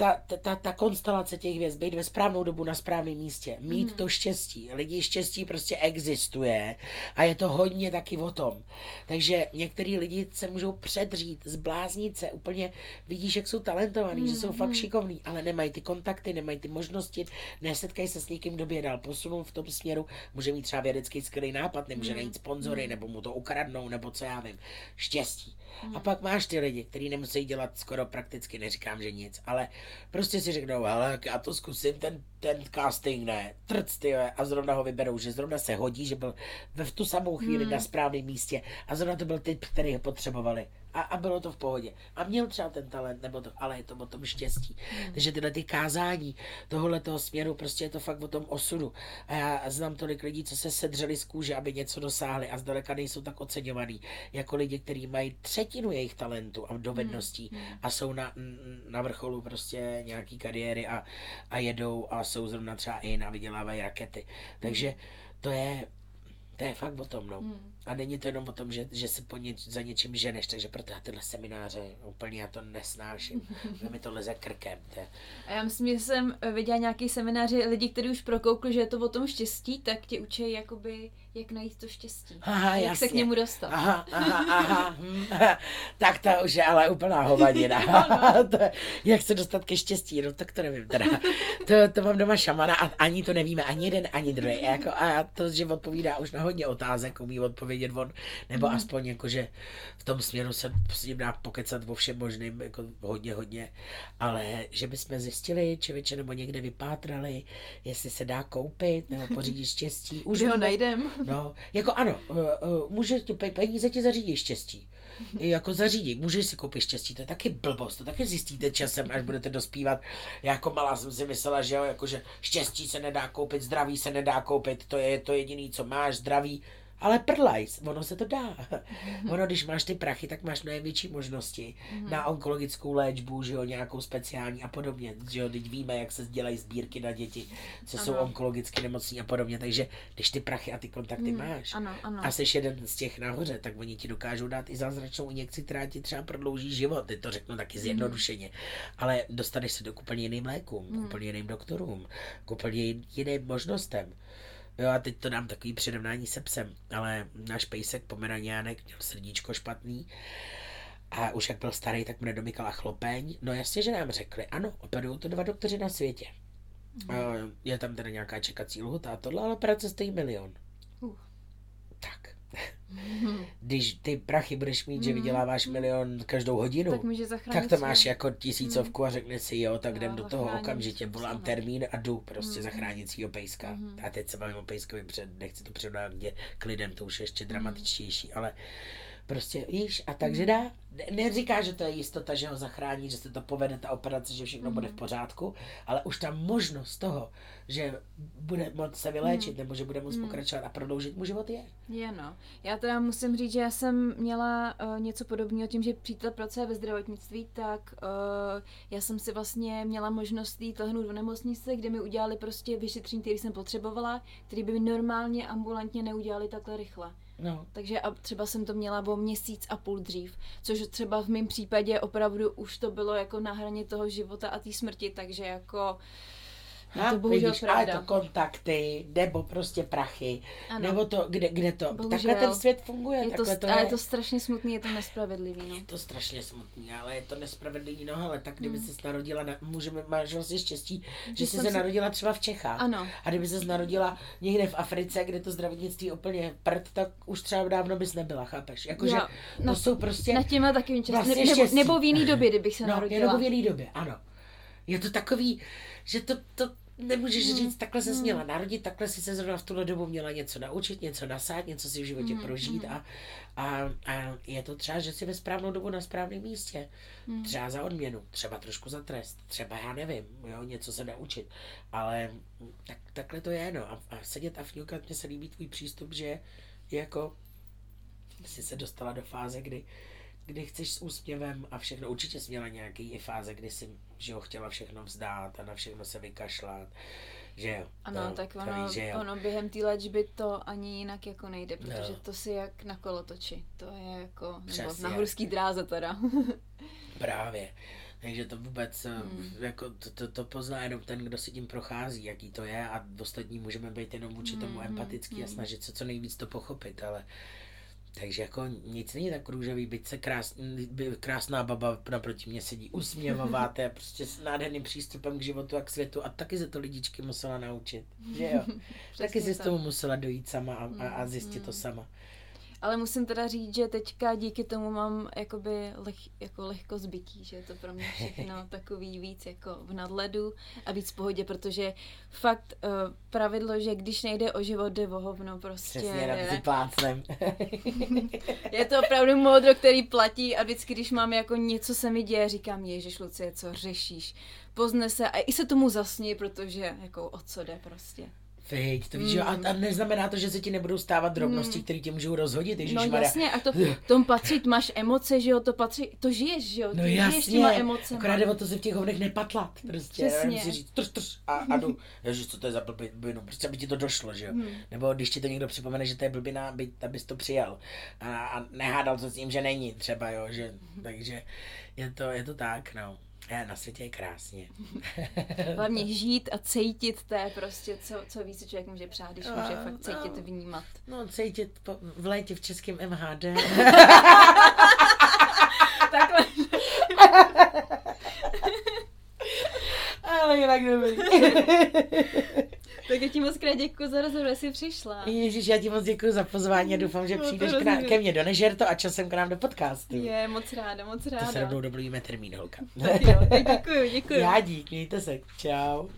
ta, ta, ta, konstelace těch hvězd, být ve správnou dobu na správném místě, mít to štěstí. Lidi štěstí prostě existuje a je to hodně taky o tom. Takže některý lidi se můžou předřít, zbláznit se, úplně vidíš, jak jsou talentovaní, že jsou fakt šikovní, ale nemají ty kontakty, nemají ty možnosti, nesetkají se s někým, kdo by je dál posunout v tom směru, může mít třeba vědecký skvělý nápad, nemůže najít sponzory, nebo mu to ukradnou, nebo co já vím. Štěstí. A pak máš ty lidi, kteří nemusí dělat skoro prakticky, neříkám, že nic, ale prostě si řeknou, hele, já to zkusím, ten, ten casting ne, trc, ty a zrovna ho vyberou, že zrovna se hodí, že byl ve v tu samou chvíli na správném místě. A zrovna to byl typ, který ho potřebovali. A, a bylo to v pohodě. A měl třeba ten talent, nebo to, ale je to o tom štěstí. Takže tyhle ty kázání tohohle toho směru, prostě je to fakt o tom osudu. A já znám tolik lidí, co se sedřeli z kůže, aby něco dosáhli a zdaleka nejsou tak oceňovaný, jako lidi, kteří mají třetinu jejich talentu a dovedností a jsou na, na vrcholu prostě nějaký kariéry a, a jedou a jsou zrovna třeba in a vydělávají rakety. Takže to je, to je fakt o tom, no. A není to jenom o tom, že, že se po ně, za něčím ženeš, takže proto já tyhle semináře úplně já to nesnáším. mi to leze krkem. To je, A já myslím, že jsem viděla nějaký semináři lidí, kteří už prokoukli, že je to o tom štěstí, tak tě učí jakoby, jak najít to štěstí. Aha, jak jasně. se k němu dostat. Aha, aha, aha. hm, tak to už je ale úplná hovadina. to, je- jak se dostat ke štěstí, no tak to nevím teda. To, to mám doma šamana a ani to nevíme, ani jeden, ani druhý. Jako, a to, že odpovídá už na hodně otázek, umí odpovědět on, nebo Mhm. aspoň jako, že v tom směru se s ním dá pokecat o všem možným, jako hodně, hodně. Ale že bychom zjistili, člověče, nebo někde vypátrali, jestli se dá koupit, nebo pořídit štěstí. Už ho najdem. No, jako ano, uh, uh, může ti pe- peníze ti zařídí štěstí. Jako zařídí, můžeš si koupit štěstí, to je taky blbost, to taky zjistíte časem, až budete dospívat. Já jako malá jsem si myslela, že jo, jako že štěstí se nedá koupit, zdraví se nedá koupit, to je to jediný, co máš, zdraví. Ale prdlajs, ono se to dá. Ono, když máš ty prachy, tak máš mnohem větší možnosti na onkologickou léčbu, že jo, nějakou speciální a podobně. Že jo, teď víme, jak se dělají sbírky na děti, co jsou Ano. onkologicky nemocní a podobně. Takže když ty prachy a ty kontakty máš Ano, ano. a jsi jeden z těch nahoře, tak oni ti dokážou dát i zázračnou injekci, která ti třeba prodlouží život. Teď to řeknu taky zjednodušeně. Ale dostaneš se do úplně jiným lékům, k úplně jiným doktorům, k úplně jin- jiným možnostem. Jo a teď to dám takový přirovnání se psem, ale náš pejsek Pomeraniánek měl srdíčko špatný a už jak byl starý, tak mu nedomykala chlopeň. No jasně, že nám řekli, ano, operují to dva doktoři na světě. Uh, je tam teda nějaká čekací lhuta a tohle, ale operace stojí milion. Uh. Tak. Když ty prachy budeš mít, že vyděláváš milion každou hodinu, Tak může tak to máš jako tisícovku a řekne si jo, tak jdem do toho okamžitě, volám termín a jdu prostě Mhm. zachránit svýho pejska. Mhm. A teď se bavím o pejskovi, před, nechci to předat k lidem, to už je Mhm. ještě dramatičtější, ale prostě víš, a takže dá, ne- neříká, že to je jistota, že ho zachrání, že se to povede, ta operace, že všechno bude v Mhm. pořádku, ale už ta možnost toho, že bude moct se vyléčit, nebo že bude moct Mhm. pokračovat a prodloužit mu život je. Je no. Já teda musím říct, že já jsem měla uh, něco podobného tím, že přítel pracuje ve zdravotnictví, tak uh, já jsem si vlastně měla možnost jít lehnout do nemocnice, kde mi udělali prostě vyšetření, které jsem potřebovala, který by mi normálně ambulantně neudělali takhle rychle. No, Takže a třeba jsem to měla o měsíc a půl dřív, což třeba v mém případě opravdu už to bylo jako na hraně toho života a té smrti, takže jako je Ha, to bohužel vidíš, ale pravda. to kontakty, nebo prostě prachy, Ano. nebo to, kde, kde to, Bohužel. takhle ten svět funguje, je to, to ale je. to strašně smutný, je to nespravedlivý, no. Je to strašně smutný, ale je to nespravedlivý, no ale tak kdyby Hmm. se narodila, na, můžeme, máš vlastně štěstí, že Že jsi se narodila třeba v Čechách. Ano. A kdyby se narodila někde v Africe, kde to zdravotnictví úplně prd, tak už třeba dávno bys nebyla, chápeš? Jakože to na- jsou prostě... Na těma taky čas, Vlastně ne, nebo, štěstí. nebo v jiný době, kdybych se no, narodila. jenom v jiný době, ano. Je to takový, že to, to nemůžeš Hmm. říct, takhle se měla narodit, takhle si se zrovna v tuhle dobu měla něco naučit, něco nasát, něco si v životě Hmm, prožít hmm. a, a, a je to třeba, že jsi ve správnou dobu na správném místě. Hmm. Třeba za odměnu, třeba trošku za trest, třeba já nevím, jo, něco se naučit, ale tak, takhle to je, no. A, a sedět a fňukat, mně se líbí tvůj přístup, že jako jsi se dostala do fáze, kdy, kdy chceš s úsměvem a všechno. Určitě jsi měla nějaký i fáze, kdy jsi že jo, chtěla všechno vzdát a na všechno se vykašlat. Že jo. Ano, to, tak ono, že jo. ono během té léčby to ani jinak jako nejde, protože No. to si jak na kolotoči. To je jako, nebo na horský dráze teda. Právě. Takže to vůbec, Hmm. hmm. jako to, to, to pozná jenom ten, kdo si tím prochází, jaký to je a ostatní můžeme být jenom vůči tomu Hmm, empatický a hmm. snažit se co nejvíc to pochopit, ale takže jako nic není tak růžový, byť se krás, by, krásná baba naproti mě sedí usměvavá, to je prostě s nádherným přístupem k životu a k světu a taky se to lidičky musela naučit, že jo? taky Přesně si s tak. tomu musela dojít sama a, a, a Mm, zjistit to mm. sama. Ale musím teda říct, že teďka díky tomu mám jakoby leh, jako lehko zbytí, že je to pro mě všechno takový víc jako v nadledu a víc v pohodě, protože fakt uh, pravidlo, že když nejde o život, jde o hovno prostě. Přesně, plácnem. Je to opravdu moudro, který platí a vždycky, když mám jako něco se mi děje, říkám, ježiš Lucie, co řešíš? Pozne se a i se tomu zasní, protože jako o co jde prostě. Viď, to víš, mm. a, a neznamená to, že se ti nebudou stávat drobnosti, Mm. které tě můžou rozhodit, Ježíš No Maria. jasně, a to tom patří, máš emoce, že jo, to patří, to žiješ, že jo, ty No žiješ jasně, těma emocema. akorát jde o to se v těch hovnech nepatlat, prostě, Přesně. si říct trš, trš a, a jdu, ježiš, co to je za blbinu, prostě aby ti to došlo, že jo, Hmm. nebo když ti to někdo připomene, že to je blbina, aby, abys to přijal a, a nehádal se s tím, že není třeba, jo, že, takže je to, je to tak, no. Na světě je krásně. Hlavně žít a cítit, to je prostě, co, co víc člověk může přát, když může A, fakt cítit, no. vnímat. No, cítit po, v létě v českém MHD. Takhle. Ale jinak dobrý. Tak já ti moc krát děkuji za rozhovor, že jsi přišla. Ježíš, já ti moc děkuji za pozvání a doufám, že No, přijdeš k nám, ke mně do Nežer to a časem k nám do podcastu. Je, moc ráda, moc To se ráda. rovnou domluvíme termín, holka. Tak jo, tak děkuji, děkuji. Já dík, mějte se. Čau.